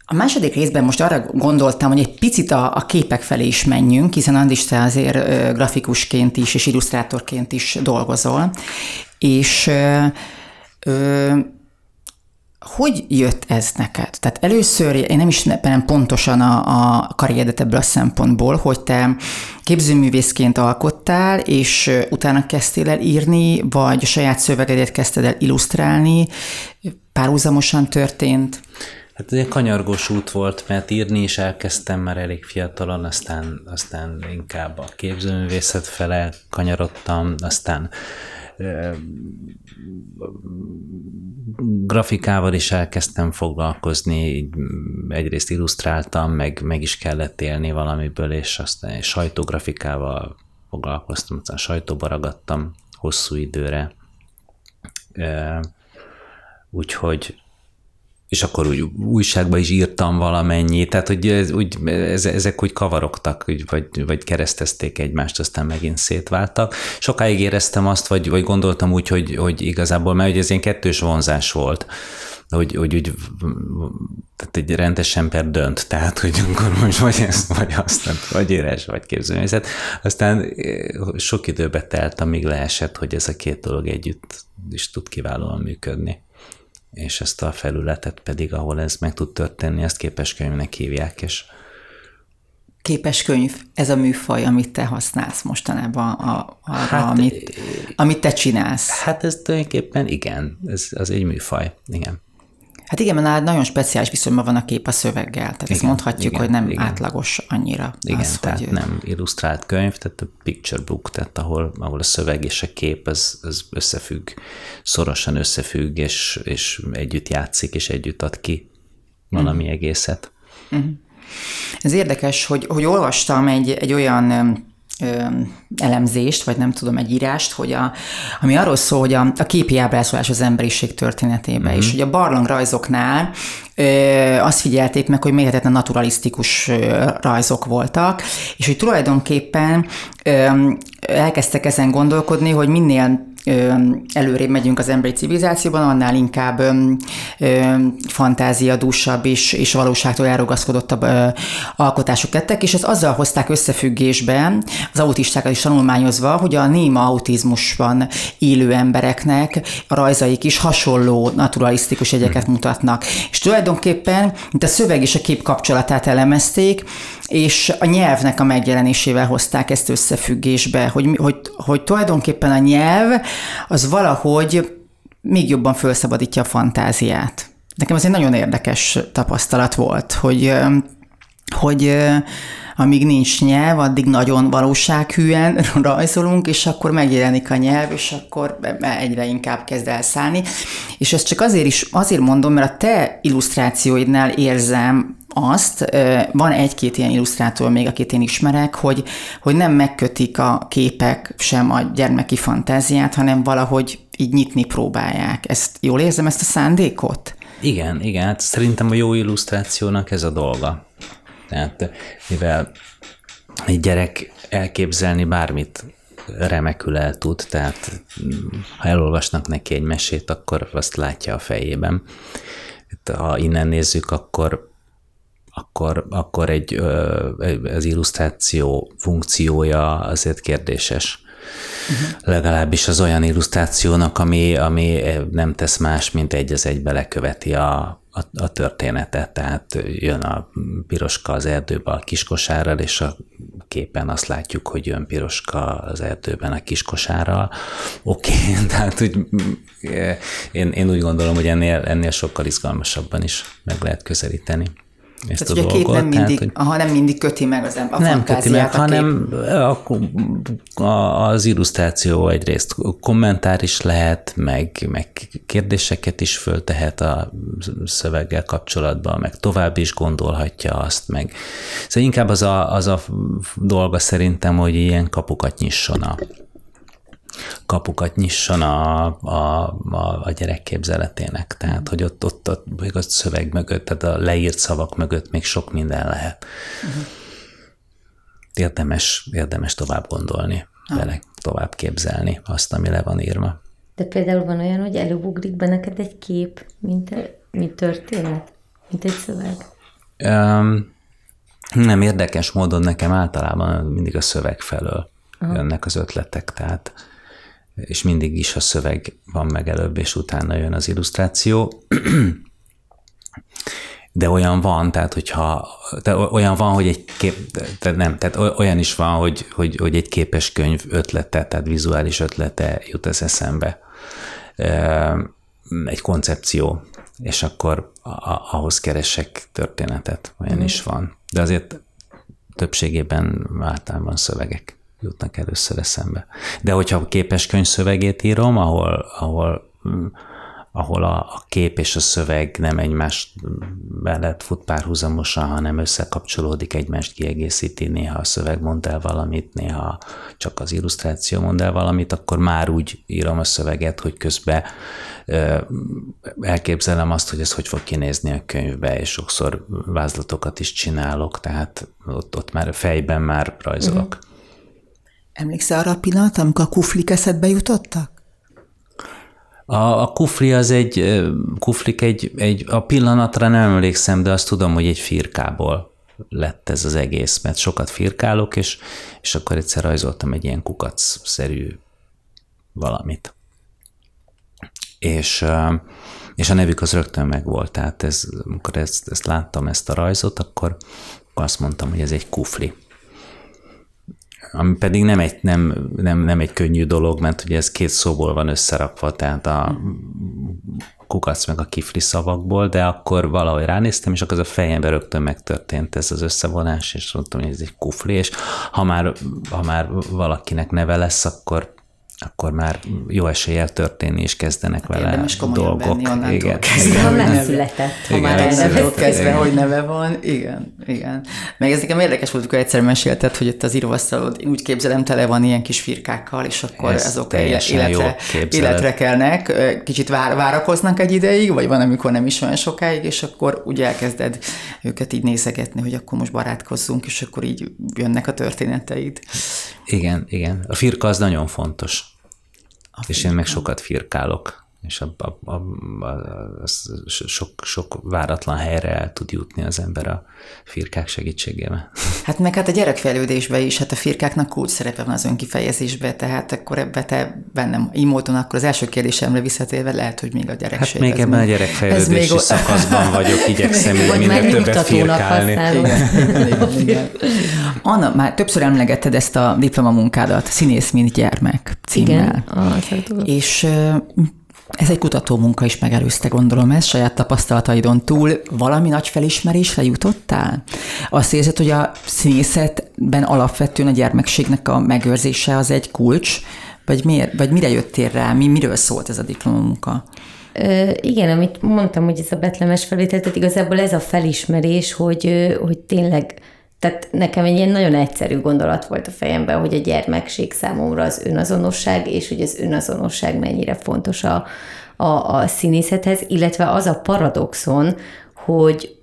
A második részben most arra gondoltam, hogy egy picit a, a képek felé is menjünk, hiszen Andis, te azért ö, grafikusként is és illusztrátorként is dolgozol, és ö, ö, hogy jött ez neked? Tehát először, én nem ismerem pontosan a, a karrieredet ebből a szempontból, hogy te képzőművészként alkottál, és utána kezdtél el írni, vagy a saját szövegedet kezdted el illusztrálni, párhuzamosan történt? Hát egy kanyargós út volt, mert írni is elkezdtem már elég fiatalon, aztán, aztán inkább a képzőművészet fele kanyarodtam, aztán grafikával is elkezdtem foglalkozni, egyrészt illusztráltam, meg, meg is kellett élni valamiből, és aztán sajtógrafikával foglalkoztam, aztán sajtóba ragadtam hosszú időre. Úgyhogy és akkor úgy újságban is írtam valamennyi, tehát hogy ez, úgy, ez, ezek úgy kavarogtak, vagy, vagy keresztezték egymást, aztán megint szétváltak. Sokáig éreztem azt, vagy, vagy gondoltam úgy, hogy, hogy igazából, mert ez ilyen kettős vonzás volt, hogy, hogy úgy, tehát egy rendes ember dönt, tehát, hogy akkor most vagy ezt, vagy azt, vagy éres, vagy képzőművészet. Aztán sok időbe telt, amíg leesett, hogy ez a két dolog együtt is tud kiválóan működni és ezt a felületet pedig, ahol ez meg tud történni, ezt képeskönyvnek hívják, és képeskönyv, ez a műfaj, amit te használsz mostanában, a, arra, hát, amit, amit te csinálsz. Hát ez tulajdonképpen igen, ez az egy műfaj, igen. Hát igen, mert nagyon speciális viszonyban van a kép a szöveggel, tehát igen, ezt mondhatjuk, igen, hogy nem igen. átlagos annyira. Igen, az, tehát hogy... nem illusztrált könyv, tehát a picture book, tehát ahol, ahol a szöveg és a kép az, az összefügg, szorosan összefügg, és, és együtt játszik, és együtt ad ki valami mm. egészet. Mm. Ez érdekes, hogy, hogy olvastam egy, egy olyan elemzést, vagy nem tudom, egy írást, hogy a, ami arról szól, hogy a, a képi ábrázolás az emberiség történetébe, mm-hmm. és hogy a barlangrajzoknál ö, azt figyelték meg, hogy mérhetetlen naturalisztikus ö, rajzok voltak, és hogy tulajdonképpen ö, elkezdtek ezen gondolkodni, hogy minél előrébb megyünk az emberi civilizációban, annál inkább fantáziadúsabb és, és valóságtól elrugaszkodottabb alkotások lettek, és ezt azzal hozták összefüggésbe, az autistákat is tanulmányozva, hogy a néma autizmusban élő embereknek a rajzaik is hasonló naturalisztikus jegyeket mutatnak. És tulajdonképpen, mint a szöveg és a kép kapcsolatát elemezték, és a nyelvnek a megjelenésével hozták ezt összefüggésbe, hogy, hogy, hogy tulajdonképpen a nyelv az valahogy még jobban felszabadítja a fantáziát. Nekem ez egy nagyon érdekes tapasztalat volt, hogy, hogy amíg nincs nyelv, addig nagyon valósághűen [laughs] rajzolunk, és akkor megjelenik a nyelv, és akkor egyre inkább kezd elszállni. És ezt csak azért is azért mondom, mert a te illusztrációidnál érzem azt, van egy-két ilyen illusztrátor még, akit én ismerek, hogy, hogy nem megkötik a képek sem a gyermeki fantáziát, hanem valahogy így nyitni próbálják. Ezt jól érzem, ezt a szándékot? Igen, igen, hát szerintem a jó illusztrációnak ez a dolga. Tehát mivel egy gyerek elképzelni bármit remekül el tud, tehát ha elolvasnak neki egy mesét, akkor azt látja a fejében. Ha innen nézzük, akkor akkor, akkor egy, az illusztráció funkciója azért kérdéses. Legalábbis az olyan illusztrációnak, ami, ami nem tesz más, mint egy az egybe leköveti a, a, a történetet. Tehát jön a piroska az erdőbe a kiskosárral, és a képen azt látjuk, hogy jön piroska az erdőben a kiskosárral. Oké, okay, [laughs] tehát hogy én, én úgy gondolom, hogy ennél, ennél sokkal izgalmasabban is meg lehet közelíteni ezt Tehát, a, hogy a kép nem mindig, tehát, hogy aha, nem mindig köti meg az ember, a Nem köti meg, a hanem a, az illusztráció egyrészt kommentár is lehet, meg, meg kérdéseket is föltehet a szöveggel kapcsolatban, meg tovább is gondolhatja azt, meg szóval inkább az a, az a dolga szerintem, hogy ilyen kapukat nyisson a, kapukat nyisson a, a, a, a gyerek képzeletének. Tehát, hogy ott, ott, ott még a szöveg mögött, tehát a leírt szavak mögött még sok minden lehet. Uh-huh. Érdemes, érdemes tovább gondolni, ah. vele tovább képzelni azt, ami le van írva. De például van olyan, hogy előbugrik be neked egy kép, mint, mint történet, mint egy szöveg? Um, nem érdekes módon nekem általában mindig a szöveg felől Aha. jönnek az ötletek, tehát és mindig is a szöveg van meg előbb, és utána jön az illusztráció. De olyan van, tehát hogyha, de olyan van, hogy egy kép, de nem, tehát olyan is van, hogy, hogy, hogy egy képes könyv ötlete, tehát vizuális ötlete jut az eszembe. Egy koncepció, és akkor ahhoz keresek történetet, olyan mm. is van. De azért többségében általában szövegek jutnak először eszembe. De hogyha képes könyv szövegét írom, ahol, ahol, mm, ahol a, a kép és a szöveg nem egymás mellett fut párhuzamosan, hanem összekapcsolódik, egymást kiegészíti, néha a szöveg mond el valamit, néha csak az illusztráció mond el valamit, akkor már úgy írom a szöveget, hogy közben elképzelem azt, hogy ez hogy fog kinézni a könyvbe, és sokszor vázlatokat is csinálok, tehát ott, ott már fejben már rajzolok. Uh-huh. Emlékszel arra a pillanat, amikor a kuflik eszedbe jutottak? A, a kufli az egy, kuflik egy, egy, a pillanatra nem emlékszem, de azt tudom, hogy egy firkából lett ez az egész, mert sokat firkálok, és, és akkor egyszer rajzoltam egy ilyen kukac-szerű valamit. És, és a nevük az rögtön megvolt, tehát ez, amikor ezt, ezt láttam, ezt a rajzot, akkor azt mondtam, hogy ez egy kufli ami pedig nem egy, nem, nem, nem egy könnyű dolog, mert ugye ez két szóból van összerakva, tehát a kukac meg a kifli szavakból, de akkor valahogy ránéztem, és akkor az a fejemben rögtön megtörtént ez az összevonás, és mondtam, hogy ez egy kufli, és ha már, ha már valakinek neve lesz, akkor akkor már jó eséllyel történni is kezdenek vele Érdemes dolgok. Venni igen. Kezdve, ha nem született. Ha már onnantól kezdve, igen. hogy neve van. Igen, igen. Meg ez nekem érdekes volt, amikor egyszer mesélted, hogy itt az íróasztalod, úgy képzelem, tele van ilyen kis firkákkal, és akkor ez azok életre, életre kelnek. Kicsit vár, várakoznak egy ideig, vagy van, amikor nem is olyan sokáig, és akkor úgy elkezded őket így nézegetni, hogy akkor most barátkozzunk, és akkor így jönnek a történeteid. Igen, igen. A firka az nagyon fontos. A és én meg sokat firkálok és a, a, a, a, a, sok, sok váratlan helyre el tud jutni az ember a firkák segítségével. Hát meg hát a gyerekfejlődésben is, hát a firkáknak kulcs szerepe van az önkifejezésben, tehát akkor ebbe te bennem így módon, akkor az első kérdésemre visszatérve lehet, hogy még a gyerekség. Hát még ebben a gyerekfejlődési még... szakaszban vagyok, [laughs] igyekszem még minél többet firkálni. [laughs] Igen, igen, [laughs] igen. Anna, már többször emlegetted ezt a diplomamunkádat, Színész, mint gyermek címmel. Igen, és ez egy kutató munka is megelőzte, gondolom ez, saját tapasztalataidon túl. Valami nagy felismerésre jutottál? Azt érzed, hogy a színészetben alapvetően a gyermekségnek a megőrzése az egy kulcs, vagy, miért, vagy mire jöttél rá? Mi, miről szólt ez a diplomamunka? Ö, igen, amit mondtam, hogy ez a betlemes felvétel, tehát igazából ez a felismerés, hogy, hogy tényleg tehát nekem egy ilyen nagyon egyszerű gondolat volt a fejemben, hogy a gyermekség számomra az önazonosság, és hogy az önazonosság mennyire fontos a, a, a színészethez, illetve az a paradoxon, hogy,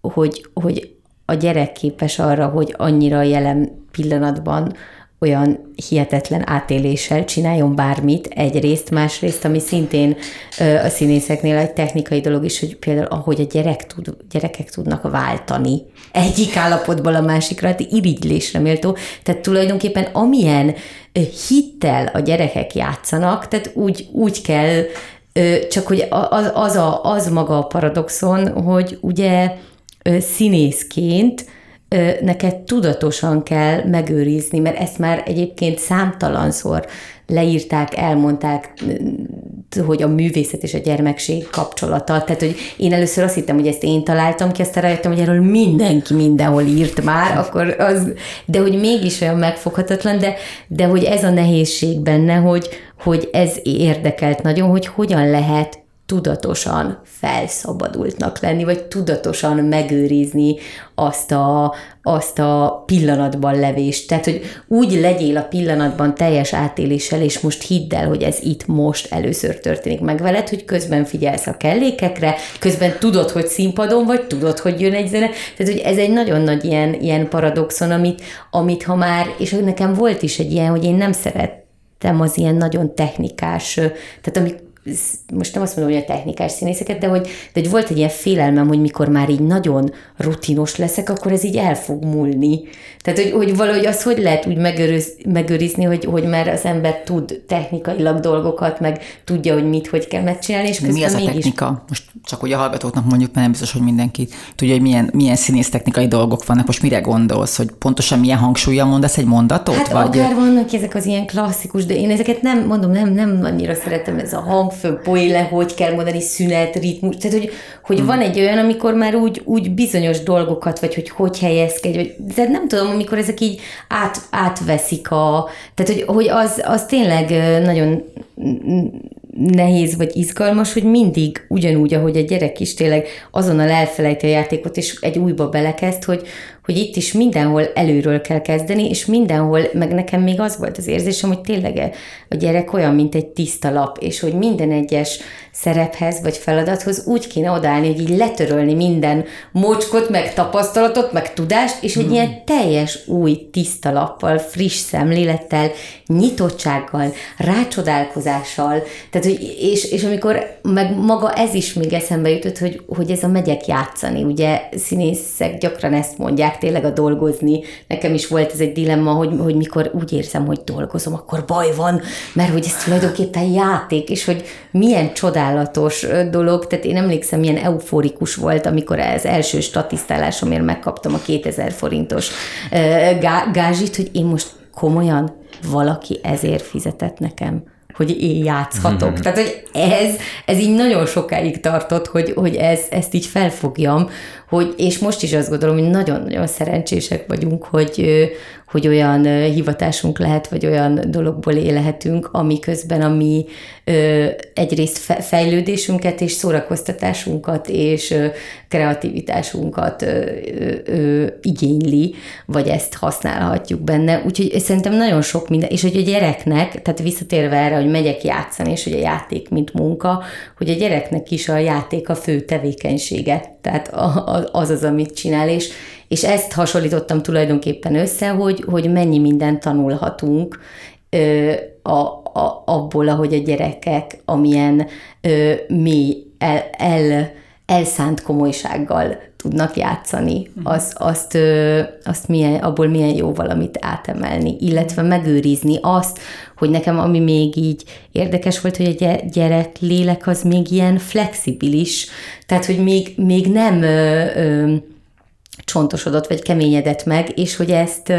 hogy, hogy a gyerek képes arra, hogy annyira jelen pillanatban olyan hihetetlen átéléssel csináljon bármit egyrészt, másrészt, ami szintén a színészeknél egy technikai dolog is, hogy például ahogy a gyerek tud, gyerekek tudnak váltani egyik állapotból a másikra, hát irigylésre méltó. Tehát tulajdonképpen amilyen hittel a gyerekek játszanak, tehát úgy, úgy kell, csak hogy az, az, a, az maga a paradoxon, hogy ugye színészként neked tudatosan kell megőrizni, mert ezt már egyébként számtalanszor leírták, elmondták, hogy a művészet és a gyermekség kapcsolata. Tehát, hogy én először azt hittem, hogy ezt én találtam ki, aztán rájöttem, hogy erről mindenki mindenhol írt már, akkor az, de hogy mégis olyan megfoghatatlan, de, de hogy ez a nehézség benne, hogy, hogy ez érdekelt nagyon, hogy hogyan lehet tudatosan felszabadultnak lenni, vagy tudatosan megőrizni azt a, azt a pillanatban levést. Tehát, hogy úgy legyél a pillanatban teljes átéléssel, és most hidd el, hogy ez itt most először történik meg veled, hogy közben figyelsz a kellékekre, közben tudod, hogy színpadon vagy, tudod, hogy jön egy zene. Tehát, hogy ez egy nagyon nagy ilyen, ilyen paradoxon, amit, amit ha már, és nekem volt is egy ilyen, hogy én nem szerettem az ilyen nagyon technikás, tehát amik most nem azt mondom, hogy a technikás színészeket, de hogy, de hogy volt egy ilyen félelmem, hogy mikor már így nagyon rutinos leszek, akkor ez így el fog múlni. Tehát, hogy, hogy valahogy az hogy lehet úgy megőriz, megőrizni, hogy, hogy már az ember tud technikailag dolgokat, meg tudja, hogy mit, hogy kell megcsinálni, és Mi az a mégis... technika? Most csak hogy a hallgatóknak mondjuk, mert nem biztos, hogy mindenki tudja, hogy milyen, milyen színész technikai dolgok vannak. Most mire gondolsz, hogy pontosan milyen hangsúlyjal mondasz egy mondatot? Hát vagy? akár vannak ezek az ilyen klasszikus, de én ezeket nem, mondom, nem, nem annyira szeretem, ez a hangfő, poéle, hogy kell mondani, szünet, ritmus. Tehát, hogy, hogy hmm. van egy olyan, amikor már úgy, úgy bizonyos dolgokat, vagy hogy hogy helyezkedj, vagy, tehát nem tudom, amikor ezek így át, átveszik a, tehát hogy, hogy az, az tényleg nagyon nehéz vagy izgalmas, hogy mindig ugyanúgy, ahogy a gyerek is tényleg azonnal elfelejti a játékot, és egy újba belekezd, hogy, hogy itt is mindenhol előről kell kezdeni, és mindenhol, meg nekem még az volt az érzésem, hogy tényleg a gyerek olyan, mint egy tiszta lap, és hogy minden egyes szerephez vagy feladathoz úgy kéne odállni, hogy így letörölni minden mocskot, meg tapasztalatot, meg tudást, és egy hmm. ilyen teljes új tiszta lappal, friss szemlélettel, nyitottsággal, rácsodálkozással, tehát, hogy, és, és amikor meg maga ez is még eszembe jutott, hogy, hogy ez a megyek játszani, ugye színészek gyakran ezt mondják, tényleg a dolgozni, nekem is volt ez egy dilemma, hogy, hogy mikor úgy érzem, hogy dolgozom, akkor baj van, mert hogy ez tulajdonképpen játék, és hogy milyen csodálatos dolog, tehát én emlékszem, milyen euforikus volt, amikor az első statisztálásomért megkaptam a 2000 forintos gázsit, hogy én most komolyan valaki ezért fizetett nekem hogy én játszhatok. Mm-hmm. Tehát, hogy ez, ez így nagyon sokáig tartott, hogy, hogy ez, ezt így felfogjam, hogy, és most is azt gondolom, hogy nagyon-nagyon szerencsések vagyunk, hogy, hogy olyan hivatásunk lehet, vagy olyan dologból élhetünk, ami közben a mi egyrészt fejlődésünket és szórakoztatásunkat és kreativitásunkat igényli, vagy ezt használhatjuk benne. Úgyhogy szerintem nagyon sok minden, és hogy a gyereknek, tehát visszatérve erre, hogy megyek játszani, és hogy a játék mint munka, hogy a gyereknek is a játék a fő tevékenysége, tehát az az, amit csinál, és, és ezt hasonlítottam tulajdonképpen össze, hogy, hogy mennyi mindent tanulhatunk ö, a, a, abból, ahogy a gyerekek amilyen ö, mély, el, el, elszánt komolysággal tudnak játszani, uh-huh. az, azt, ö, azt milyen, abból milyen jó valamit átemelni, illetve megőrizni azt, hogy nekem ami még így érdekes volt, hogy a gyerek lélek az még ilyen flexibilis, tehát hogy még, még nem ö, ö, csontosodott vagy keményedett meg, és hogy ezt,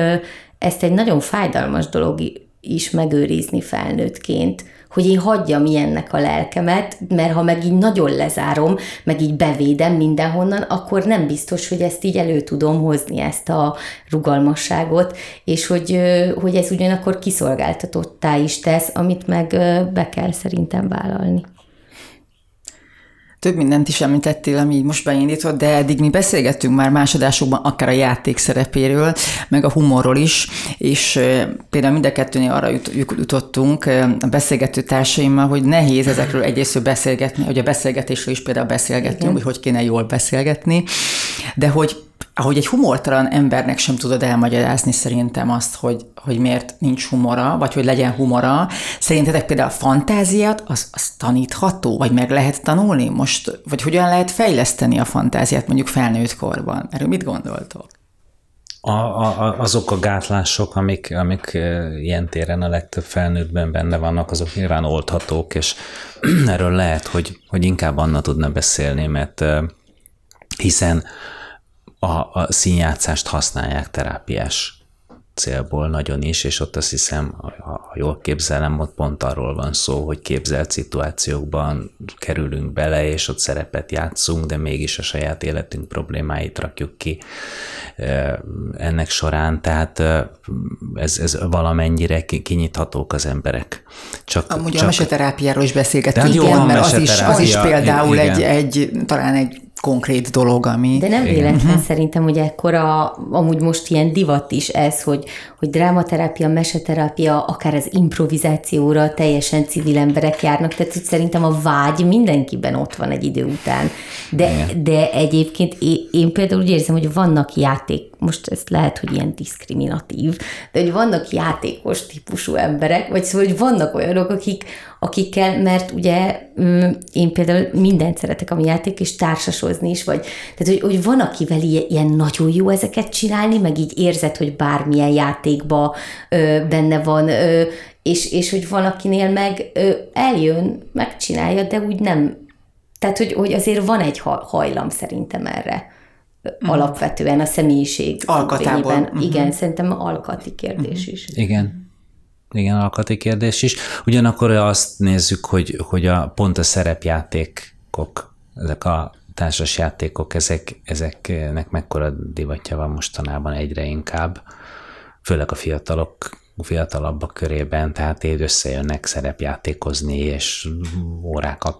ezt egy nagyon fájdalmas dolog is megőrizni felnőttként, hogy én hagyjam ilyennek a lelkemet, mert ha meg így nagyon lezárom, meg így bevédem mindenhonnan, akkor nem biztos, hogy ezt így elő tudom hozni, ezt a rugalmasságot, és hogy, hogy ez ugyanakkor kiszolgáltatottá is tesz, amit meg be kell szerintem vállalni több mindent is említettél, ami most beindított, de eddig mi beszélgettünk már másodásokban akár a játék szerepéről, meg a humorról is, és például mind a kettőnél arra jut, jutottunk a beszélgető társaimmal, hogy nehéz ezekről egyrészt beszélgetni, hogy a beszélgetésről is például beszélgetünk, Igen. hogy hogy kéne jól beszélgetni, de hogy ahogy egy humortalan embernek sem tudod elmagyarázni szerintem azt, hogy, hogy miért nincs humora, vagy hogy legyen humora. Szerintetek például a fantáziát, az, az tanítható, vagy meg lehet tanulni most, vagy hogyan lehet fejleszteni a fantáziát mondjuk felnőtt korban? Erről mit gondoltok? A, a, azok a gátlások, amik, amik ilyen téren a legtöbb felnőttben benne vannak, azok nyilván oldhatók, és [clears throat] erről lehet, hogy, hogy inkább Anna tudna beszélni, mert hiszen a, a színjátszást használják terápiás célból nagyon is, és ott azt hiszem, ha jól képzelem, ott pont arról van szó, hogy képzelt szituációkban kerülünk bele, és ott szerepet játszunk, de mégis a saját életünk problémáit rakjuk ki ennek során, tehát ez, ez valamennyire kinyithatók az emberek. Csak, Amúgy csak... a meseterápiáról is beszélgettünk, igen, mert az is, az is például igen. egy, egy, talán egy konkrét dolog, ami... De nem véletlen uh-huh. szerintem, hogy ekkora, amúgy most ilyen divat is ez, hogy, hogy drámaterápia, meseterápia, akár az improvizációra teljesen civil emberek járnak, tehát hogy szerintem a vágy mindenkiben ott van egy idő után. De, de egyébként én, én például úgy érzem, hogy vannak játék most ez lehet, hogy ilyen diszkriminatív, de hogy vannak játékos típusú emberek, vagy szóval, hogy vannak olyanok, akik, akikkel, mert ugye én például mindent szeretek, ami játék, és társasozni is, vagy. Tehát, hogy, hogy van, akivel ilyen nagyon jó ezeket csinálni, meg így érzed, hogy bármilyen játékba ö, benne van, ö, és, és hogy van, akinél meg ö, eljön, megcsinálja, de úgy nem, tehát, hogy, hogy azért van egy hajlam szerintem erre mm. alapvetően a személyiség. Alkatából. Mm-hmm. Igen, szerintem alkati kérdés mm. is. Igen. Igen, alkati kérdés is. Ugyanakkor azt nézzük, hogy, hogy a, pont a szerepjátékok, ezek a társas játékok, ezek, ezeknek mekkora divatja van mostanában egyre inkább, főleg a fiatalok fiatalabbak körében, tehát így összejönnek szerepjátékozni, és órákat,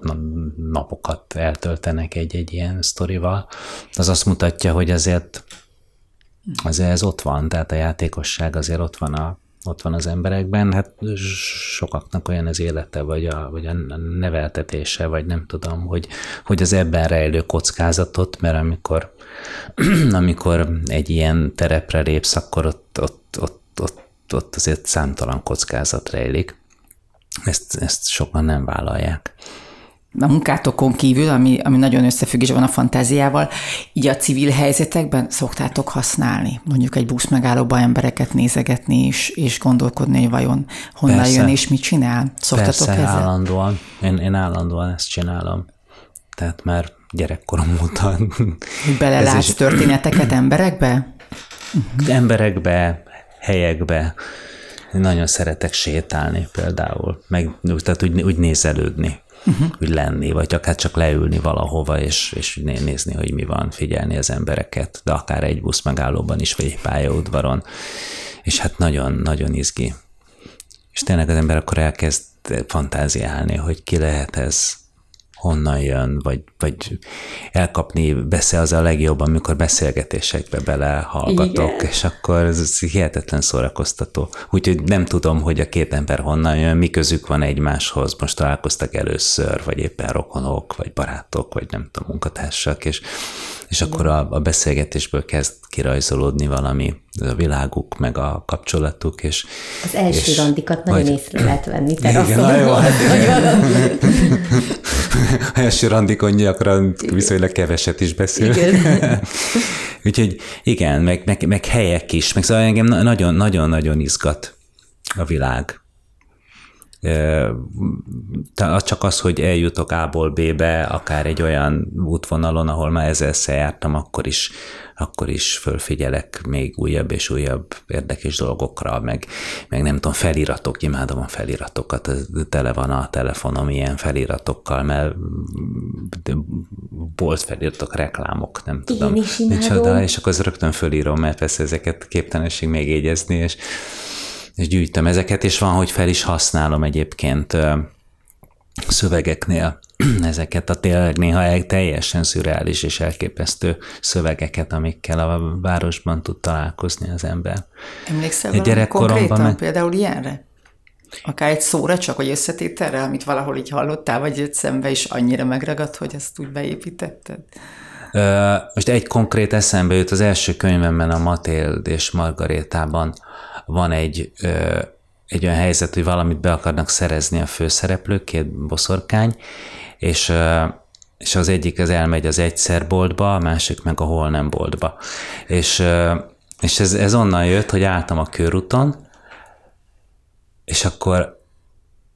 napokat eltöltenek egy-egy ilyen sztorival. Az azt mutatja, hogy azért, azért ez ott van, tehát a játékosság azért ott van a ott van az emberekben, hát sokaknak olyan az élete, vagy a, vagy a neveltetése, vagy nem tudom, hogy, hogy az ebben rejlő kockázatot, mert amikor, [clears throat] amikor egy ilyen terepre lépsz, akkor ott, ott, ott, ott ott azért számtalan kockázat rejlik. Ezt, ezt sokan nem vállalják. A munkátokon kívül, ami, ami nagyon összefüggés van a fantáziával, így a civil helyzetekben szoktátok használni? Mondjuk egy busz megállóban embereket nézegetni és, és gondolkodni, hogy vajon honnan Persze. jön és mit csinál? Szoktatok Persze, ezzel? állandóan. Én, én állandóan ezt csinálom. Tehát már gyerekkorom óta. Belelátsz is... történeteket emberekbe? Emberekbe, helyekbe. Én nagyon szeretek sétálni például, meg tehát úgy, úgy nézelődni, uh-huh. úgy lenni, vagy akár csak leülni valahova, és, és nézni, hogy mi van, figyelni az embereket, de akár egy busz megállóban is, vagy egy pályaudvaron, és hát nagyon-nagyon izgi. És tényleg az ember akkor elkezd fantáziálni, hogy ki lehet ez, honnan jön, vagy, vagy elkapni, beszél az a legjobb, amikor beszélgetésekbe belehallgatok, Igen. és akkor ez hihetetlen szórakoztató. Úgyhogy nem tudom, hogy a két ember honnan jön, mi közük van egymáshoz, most találkoztak először, vagy éppen rokonok, vagy barátok, vagy nem tudom, munkatársak, és és akkor a, a beszélgetésből kezd kirajzolódni valami, a világuk, meg a kapcsolatuk, és... Az első és, randikat nagyon vagy, észre lehet venni, te igen, na jó, hát [laughs] első randikon gyakran viszonylag keveset is beszél. Igen. [laughs] Úgyhogy igen, meg, meg, meg helyek is, meg szóval engem nagyon-nagyon-nagyon izgat a világ csak az, hogy eljutok A-ból B-be, akár egy olyan útvonalon, ahol már ezerszer jártam, akkor is, akkor is fölfigyelek még újabb és újabb érdekes dolgokra, meg, meg nem tudom, feliratok, imádom a feliratokat, tele van a telefonom ilyen feliratokkal, mert bolt feliratok, reklámok, nem tudom. Én is Micsoda, és akkor az rögtön fölírom, mert persze ezeket képtelenség még jegyezni, és és gyűjtöm ezeket, és van, hogy fel is használom egyébként szövegeknél [clears throat] ezeket a tényleg néha teljesen szürreális és elképesztő szövegeket, amikkel a városban tud találkozni az ember. Emlékszel valami konkrétan meg... például ilyenre? Akár egy szóra csak, vagy összetételre, amit valahol így hallottál, vagy jött szembe, és annyira megragadt, hogy ezt úgy beépítetted? Most egy konkrét eszembe jut az első könyvemben, a Matéld és Margarétában van egy, egy olyan helyzet, hogy valamit be akarnak szerezni a főszereplők, két boszorkány, és, és az egyik az elmegy az egyszer boltba, a másik meg a hol nem boltba. És, és ez, ez onnan jött, hogy álltam a körúton, és akkor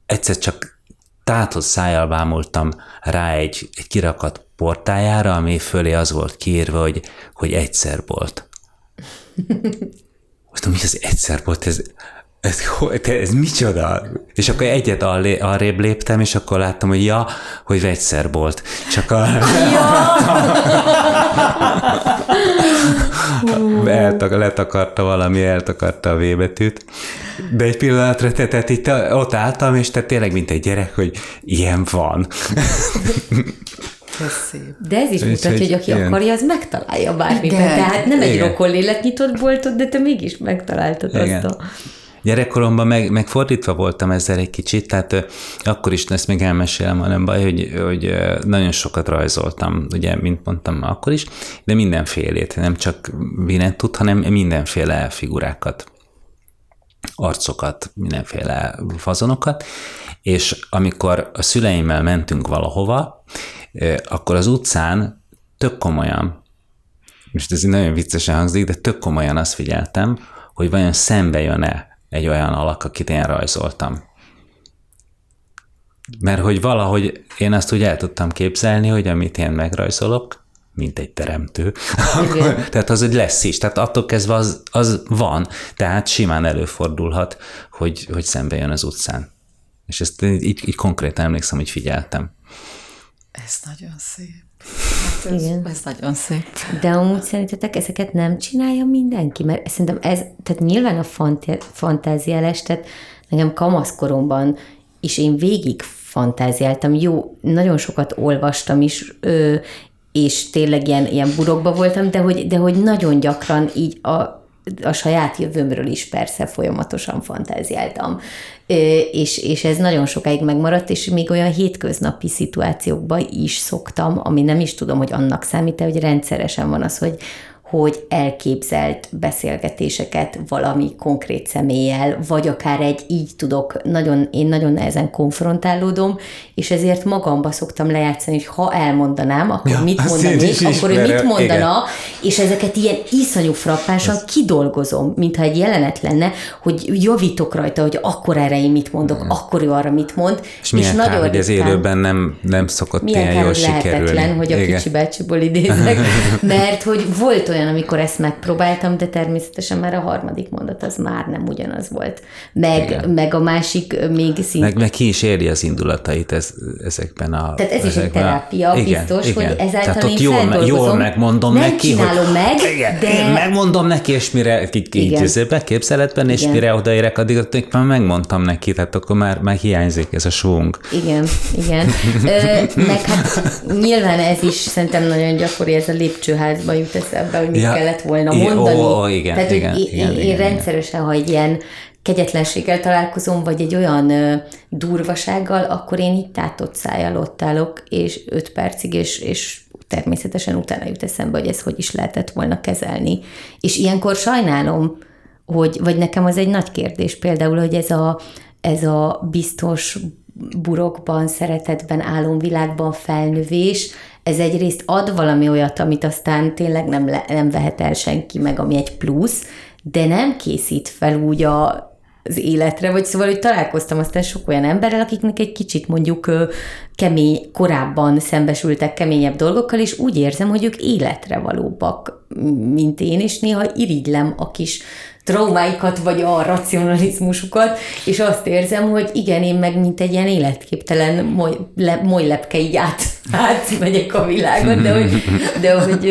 egyszer csak tátott szájjal bámultam rá egy, egy kirakat portájára, ami fölé az volt kiírva, hogy, hogy egyszer volt. Most mi az egyszer volt, ez, ez, ez micsoda? És akkor egyet arrébb léptem, és akkor láttam, hogy ja, hogy vegyszer volt. Csak a... [laughs] Eltak, letakarta valami, eltakarta a V betűt. De egy pillanatra, te, tehát itt ott álltam, és te tényleg, mint egy gyerek, hogy ilyen van. Ez szép. De ez is mutatja, hogy aki ilyen. akarja, az megtalálja bármiben. Igen. Tehát nem egy rokon lélek nyitott boltot, de te mégis megtaláltad Igen. azt a... Gyerekkoromban meg, megfordítva voltam ezzel egy kicsit, tehát akkor is ezt még elmesélem, hanem baj, hogy, hogy nagyon sokat rajzoltam, ugye, mint mondtam akkor is, de mindenfélét, nem csak tud, hanem mindenféle figurákat arcokat, mindenféle fazonokat, és amikor a szüleimmel mentünk valahova, akkor az utcán tök komolyan, most ez nagyon viccesen hangzik, de tök komolyan azt figyeltem, hogy vajon szembe jön-e egy olyan alak, akit én rajzoltam. Mert hogy valahogy én azt úgy el tudtam képzelni, hogy amit én megrajzolok, mint egy teremtő, [laughs] akkor, tehát az, hogy lesz is. Tehát attól kezdve az, az van, tehát simán előfordulhat, hogy, hogy szembe jön az utcán. És ezt így, így konkrétan emlékszem, hogy figyeltem. Ez nagyon szép. Hát ez, Igen. ez nagyon szép. De amúgy szerintetek ezeket nem csinálja mindenki? Mert szerintem ez, tehát nyilván a fantáziálás, tehát nekem kamaszkoromban is én végig fantáziáltam. Jó, nagyon sokat olvastam is, ö, és tényleg ilyen, ilyen burokba voltam, de hogy, de hogy nagyon gyakran így a, a saját jövőmről is persze folyamatosan fantáziáltam. És, és ez nagyon sokáig megmaradt, és még olyan hétköznapi szituációkban is szoktam, ami nem is tudom, hogy annak számít hogy rendszeresen van az, hogy, hogy elképzelt beszélgetéseket valami konkrét személlyel, vagy akár egy így tudok, nagyon, én nagyon nehezen konfrontálódom, és ezért magamba szoktam lejátszani, hogy ha elmondanám, akkor ja, mit mondanék, akkor ő mit mondana, igen. és ezeket ilyen iszonyú frappánsan Ez. kidolgozom, mintha egy jelenet lenne, hogy javítok rajta, hogy akkor erre én mit mondok, hmm. akkor ő arra mit mond. És, és nagyon kár, hogy az élőben nem, nem szokott ilyen jól sikerülni. hogy a igen. kicsi bácsiból [laughs] idézek, mert hogy volt olyan olyan, amikor ezt megpróbáltam, de természetesen már a harmadik mondat az már nem ugyanaz volt. Meg, meg a másik még szint... Meg, meg ki is éri az indulatait ez, ezekben a... Tehát ez is egy terápia, igen, biztos, igen. hogy ezáltal Tehát ott én jól, jól megmondom nem neki, hogy, meg, [laughs] igen, de... Én megmondom neki, és mire így képzeletben, és igen. mire odaérek, addig már megmondtam neki, tehát akkor már, már hiányzik ez a svung. Igen, igen. Ö, meg hát nyilván ez is szerintem nagyon gyakori, ez a lépcsőházba jut eszembe, hogy mit ja, kellett volna mondani. Ó, igen, Tehát, igen, hogy igen, én, igen, én rendszeresen, ha egy ilyen kegyetlenséggel találkozom, vagy egy olyan ö, durvasággal, akkor én itt tátott szájjal ott állok, és öt percig, és, és természetesen utána jut eszembe, hogy ez hogy is lehetett volna kezelni. És ilyenkor sajnálom, hogy, vagy nekem az egy nagy kérdés például, hogy ez a, ez a biztos burokban, szeretetben, álomvilágban felnövés, ez egyrészt ad valami olyat, amit aztán tényleg nem, le, nem vehet el senki meg, ami egy plusz, de nem készít fel úgy a, az életre, vagy szóval, hogy találkoztam aztán sok olyan emberrel, akiknek egy kicsit mondjuk kemény, korábban szembesültek keményebb dolgokkal, és úgy érzem, hogy ők életre valóbbak, mint én, és néha irigylem a kis traumáikat, vagy a racionalizmusukat, és azt érzem, hogy igen, én meg mint egy ilyen életképtelen moly, le, molylepke így át, [laughs] átmegyek a világon, de hogy, de hogy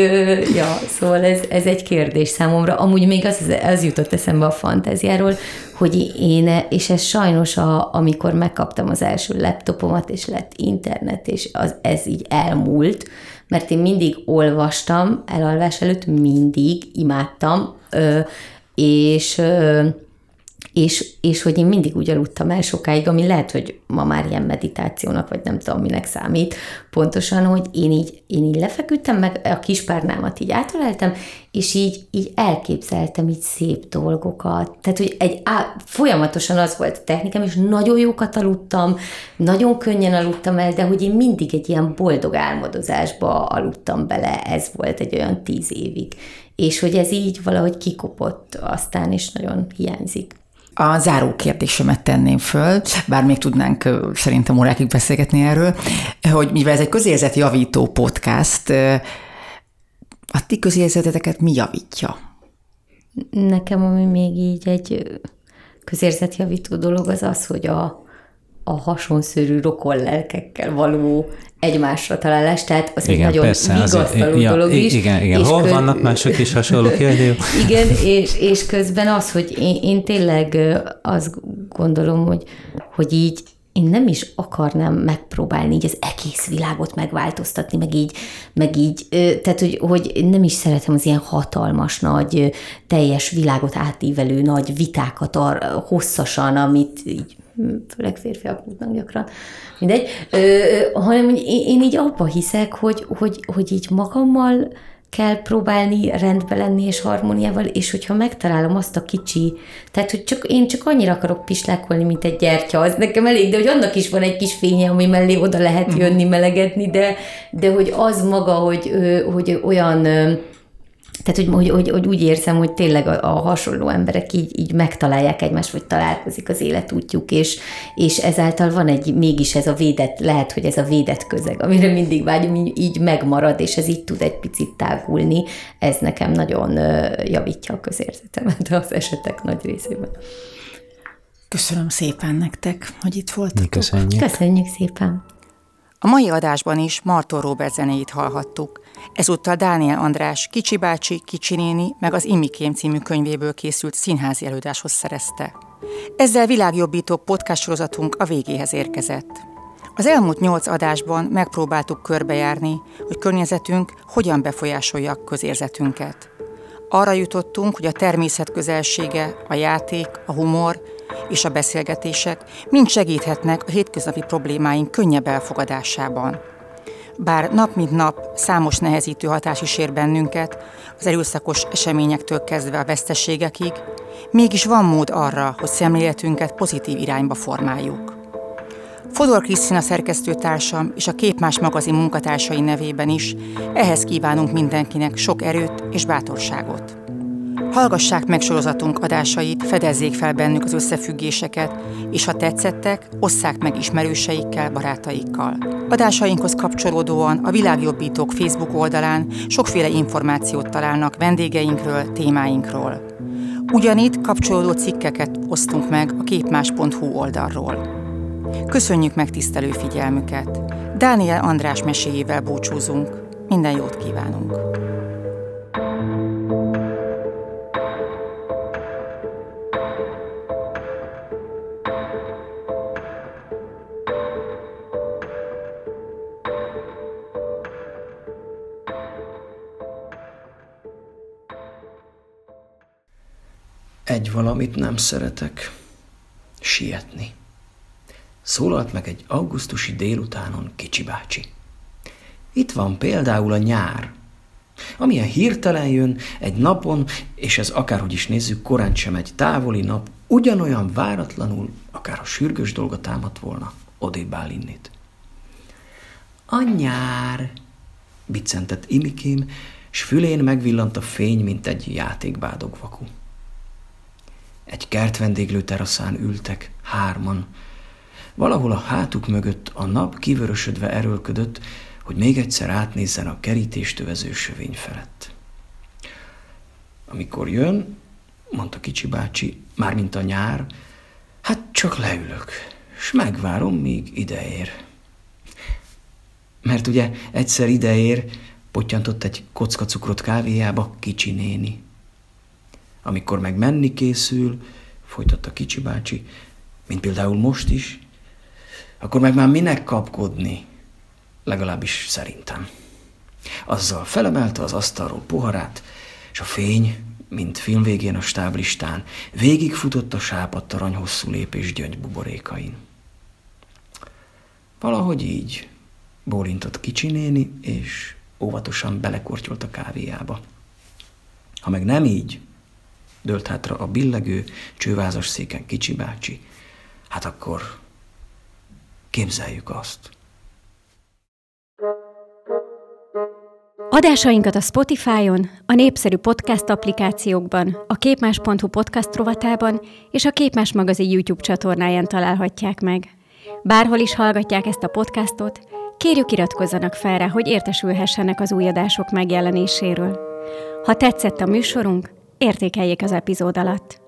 ja, szóval ez, ez egy kérdés számomra. Amúgy még az, az jutott eszembe a fantáziáról, hogy én, és ez sajnos, a, amikor megkaptam az első laptopomat, és lett internet, és az, ez így elmúlt, mert én mindig olvastam, elalvás előtt mindig imádtam, és, és, és hogy én mindig úgy aludtam el sokáig, ami lehet, hogy ma már ilyen meditációnak, vagy nem tudom, minek számít, pontosan, hogy én így, én így lefeküdtem, meg a kispárnámat így átöleltem, és így, így elképzeltem így szép dolgokat. Tehát, hogy egy, á, folyamatosan az volt a technikám, és nagyon jókat aludtam, nagyon könnyen aludtam el, de hogy én mindig egy ilyen boldog álmodozásba aludtam bele, ez volt egy olyan tíz évig és hogy ez így valahogy kikopott aztán, is nagyon hiányzik. A záró kérdésemet tenném föl, bár még tudnánk szerintem órákig beszélgetni erről, hogy mivel ez egy közérzet javító podcast, a ti közérzeteteket mi javítja? Nekem, ami még így egy közérzetjavító dolog, az az, hogy a, a hasonszörű rokon lelkekkel való egymásra találás, tehát az igen, egy nagyon persze, vigasztaló az, dolog is. Igen, igen. Hol köz... vannak mások is hasonlók? [laughs] Jaj, igen, és, és közben az, hogy én, én tényleg azt gondolom, hogy, hogy így én nem is akarnám megpróbálni így az egész világot megváltoztatni, meg így, meg így tehát hogy, hogy nem is szeretem az ilyen hatalmas, nagy, teljes világot átívelő nagy vitákat arra, hosszasan, amit így főleg férfiak tudnak gyakran, mindegy, ö, hanem én, én így abba hiszek, hogy, hogy, hogy így magammal kell próbálni rendbe lenni és harmóniával, és hogyha megtalálom azt a kicsi, tehát hogy csak, én csak annyira akarok pislákolni, mint egy gyertya, az nekem elég, de hogy annak is van egy kis fénye, ami mellé oda lehet mhm. jönni, melegedni, de, de hogy az maga, hogy, hogy olyan tehát, hogy, hogy, hogy, hogy úgy érzem, hogy tényleg a, a hasonló emberek így, így megtalálják egymást, vagy találkozik az életútjuk, és, és ezáltal van egy, mégis ez a védett, lehet, hogy ez a védett közeg, amire mindig vágyom, így, így megmarad, és ez így tud egy picit tágulni. Ez nekem nagyon javítja a közérzetemet az esetek nagy részében. Köszönöm szépen nektek, hogy itt voltatok. Köszönjük. Köszönjük szépen. A mai adásban is Marton Robert zenéjét hallhattuk. Ezúttal Dániel András Kicsi bácsi, meg az Imikém című könyvéből készült színházi előadáshoz szerezte. Ezzel világjobbító podcast sorozatunk a végéhez érkezett. Az elmúlt nyolc adásban megpróbáltuk körbejárni, hogy környezetünk hogyan befolyásolja a közérzetünket. Arra jutottunk, hogy a természet közelsége, a játék, a humor és a beszélgetések mind segíthetnek a hétköznapi problémáink könnyebb elfogadásában. Bár nap mint nap számos nehezítő hatás is ér bennünket, az erőszakos eseményektől kezdve a veszteségekig, mégis van mód arra, hogy szemléletünket pozitív irányba formáljuk. Fodor Krisztina szerkesztőtársam és a Képmás magazin munkatársai nevében is ehhez kívánunk mindenkinek sok erőt és bátorságot. Hallgassák meg sorozatunk adásait, fedezzék fel bennük az összefüggéseket, és ha tetszettek, osszák meg ismerőseikkel, barátaikkal. Adásainkhoz kapcsolódóan a Világjobbítók Facebook oldalán sokféle információt találnak vendégeinkről, témáinkról. Ugyanitt kapcsolódó cikkeket osztunk meg a képmás.hu oldalról. Köszönjük megtisztelő figyelmüket! Dániel András meséjével búcsúzunk. Minden jót kívánunk! Egy valamit nem szeretek. Sietni. Szólalt meg egy augusztusi délutánon Kicsi bácsi. Itt van például a nyár, amilyen hirtelen jön egy napon, és ez akárhogy is nézzük, korán sem egy távoli nap, ugyanolyan váratlanul, akár a sürgős dolga támadt volna, odébb áll innét. A nyár, biccentett Imikém, s fülén megvillant a fény, mint egy játékbádog vaku. Egy kertvendéglő teraszán ültek, hárman. Valahol a hátuk mögött a nap kivörösödve erőlködött, hogy még egyszer átnézzen a kerítést övező sövény felett. Amikor jön, mondta kicsi bácsi, mármint a nyár, hát csak leülök, s megvárom, míg ideér. Mert ugye egyszer ideér, pottyantott egy kocka cukrot kávéjába kicsi néni. Amikor meg menni készül, folytatta kicsi bácsi, mint például most is, akkor meg már minek kapkodni? Legalábbis szerintem. Azzal felemelte az asztalról poharát, és a fény, mint film végén a stáblistán, végigfutott a sápadt arany hosszú lépés gyöngy buborékain. Valahogy így bólintott kicsi néni, és óvatosan belekortyolt a kávéjába. Ha meg nem így, dölt hátra a billegő, csővázas széken kicsi bácsi. Hát akkor képzeljük azt. Adásainkat a Spotify-on, a népszerű podcast applikációkban, a képmás.hu podcast rovatában és a Képmás magazin YouTube csatornáján találhatják meg. Bárhol is hallgatják ezt a podcastot, kérjük iratkozzanak fel rá, hogy értesülhessenek az új adások megjelenéséről. Ha tetszett a műsorunk, értékeljék az epizód alatt.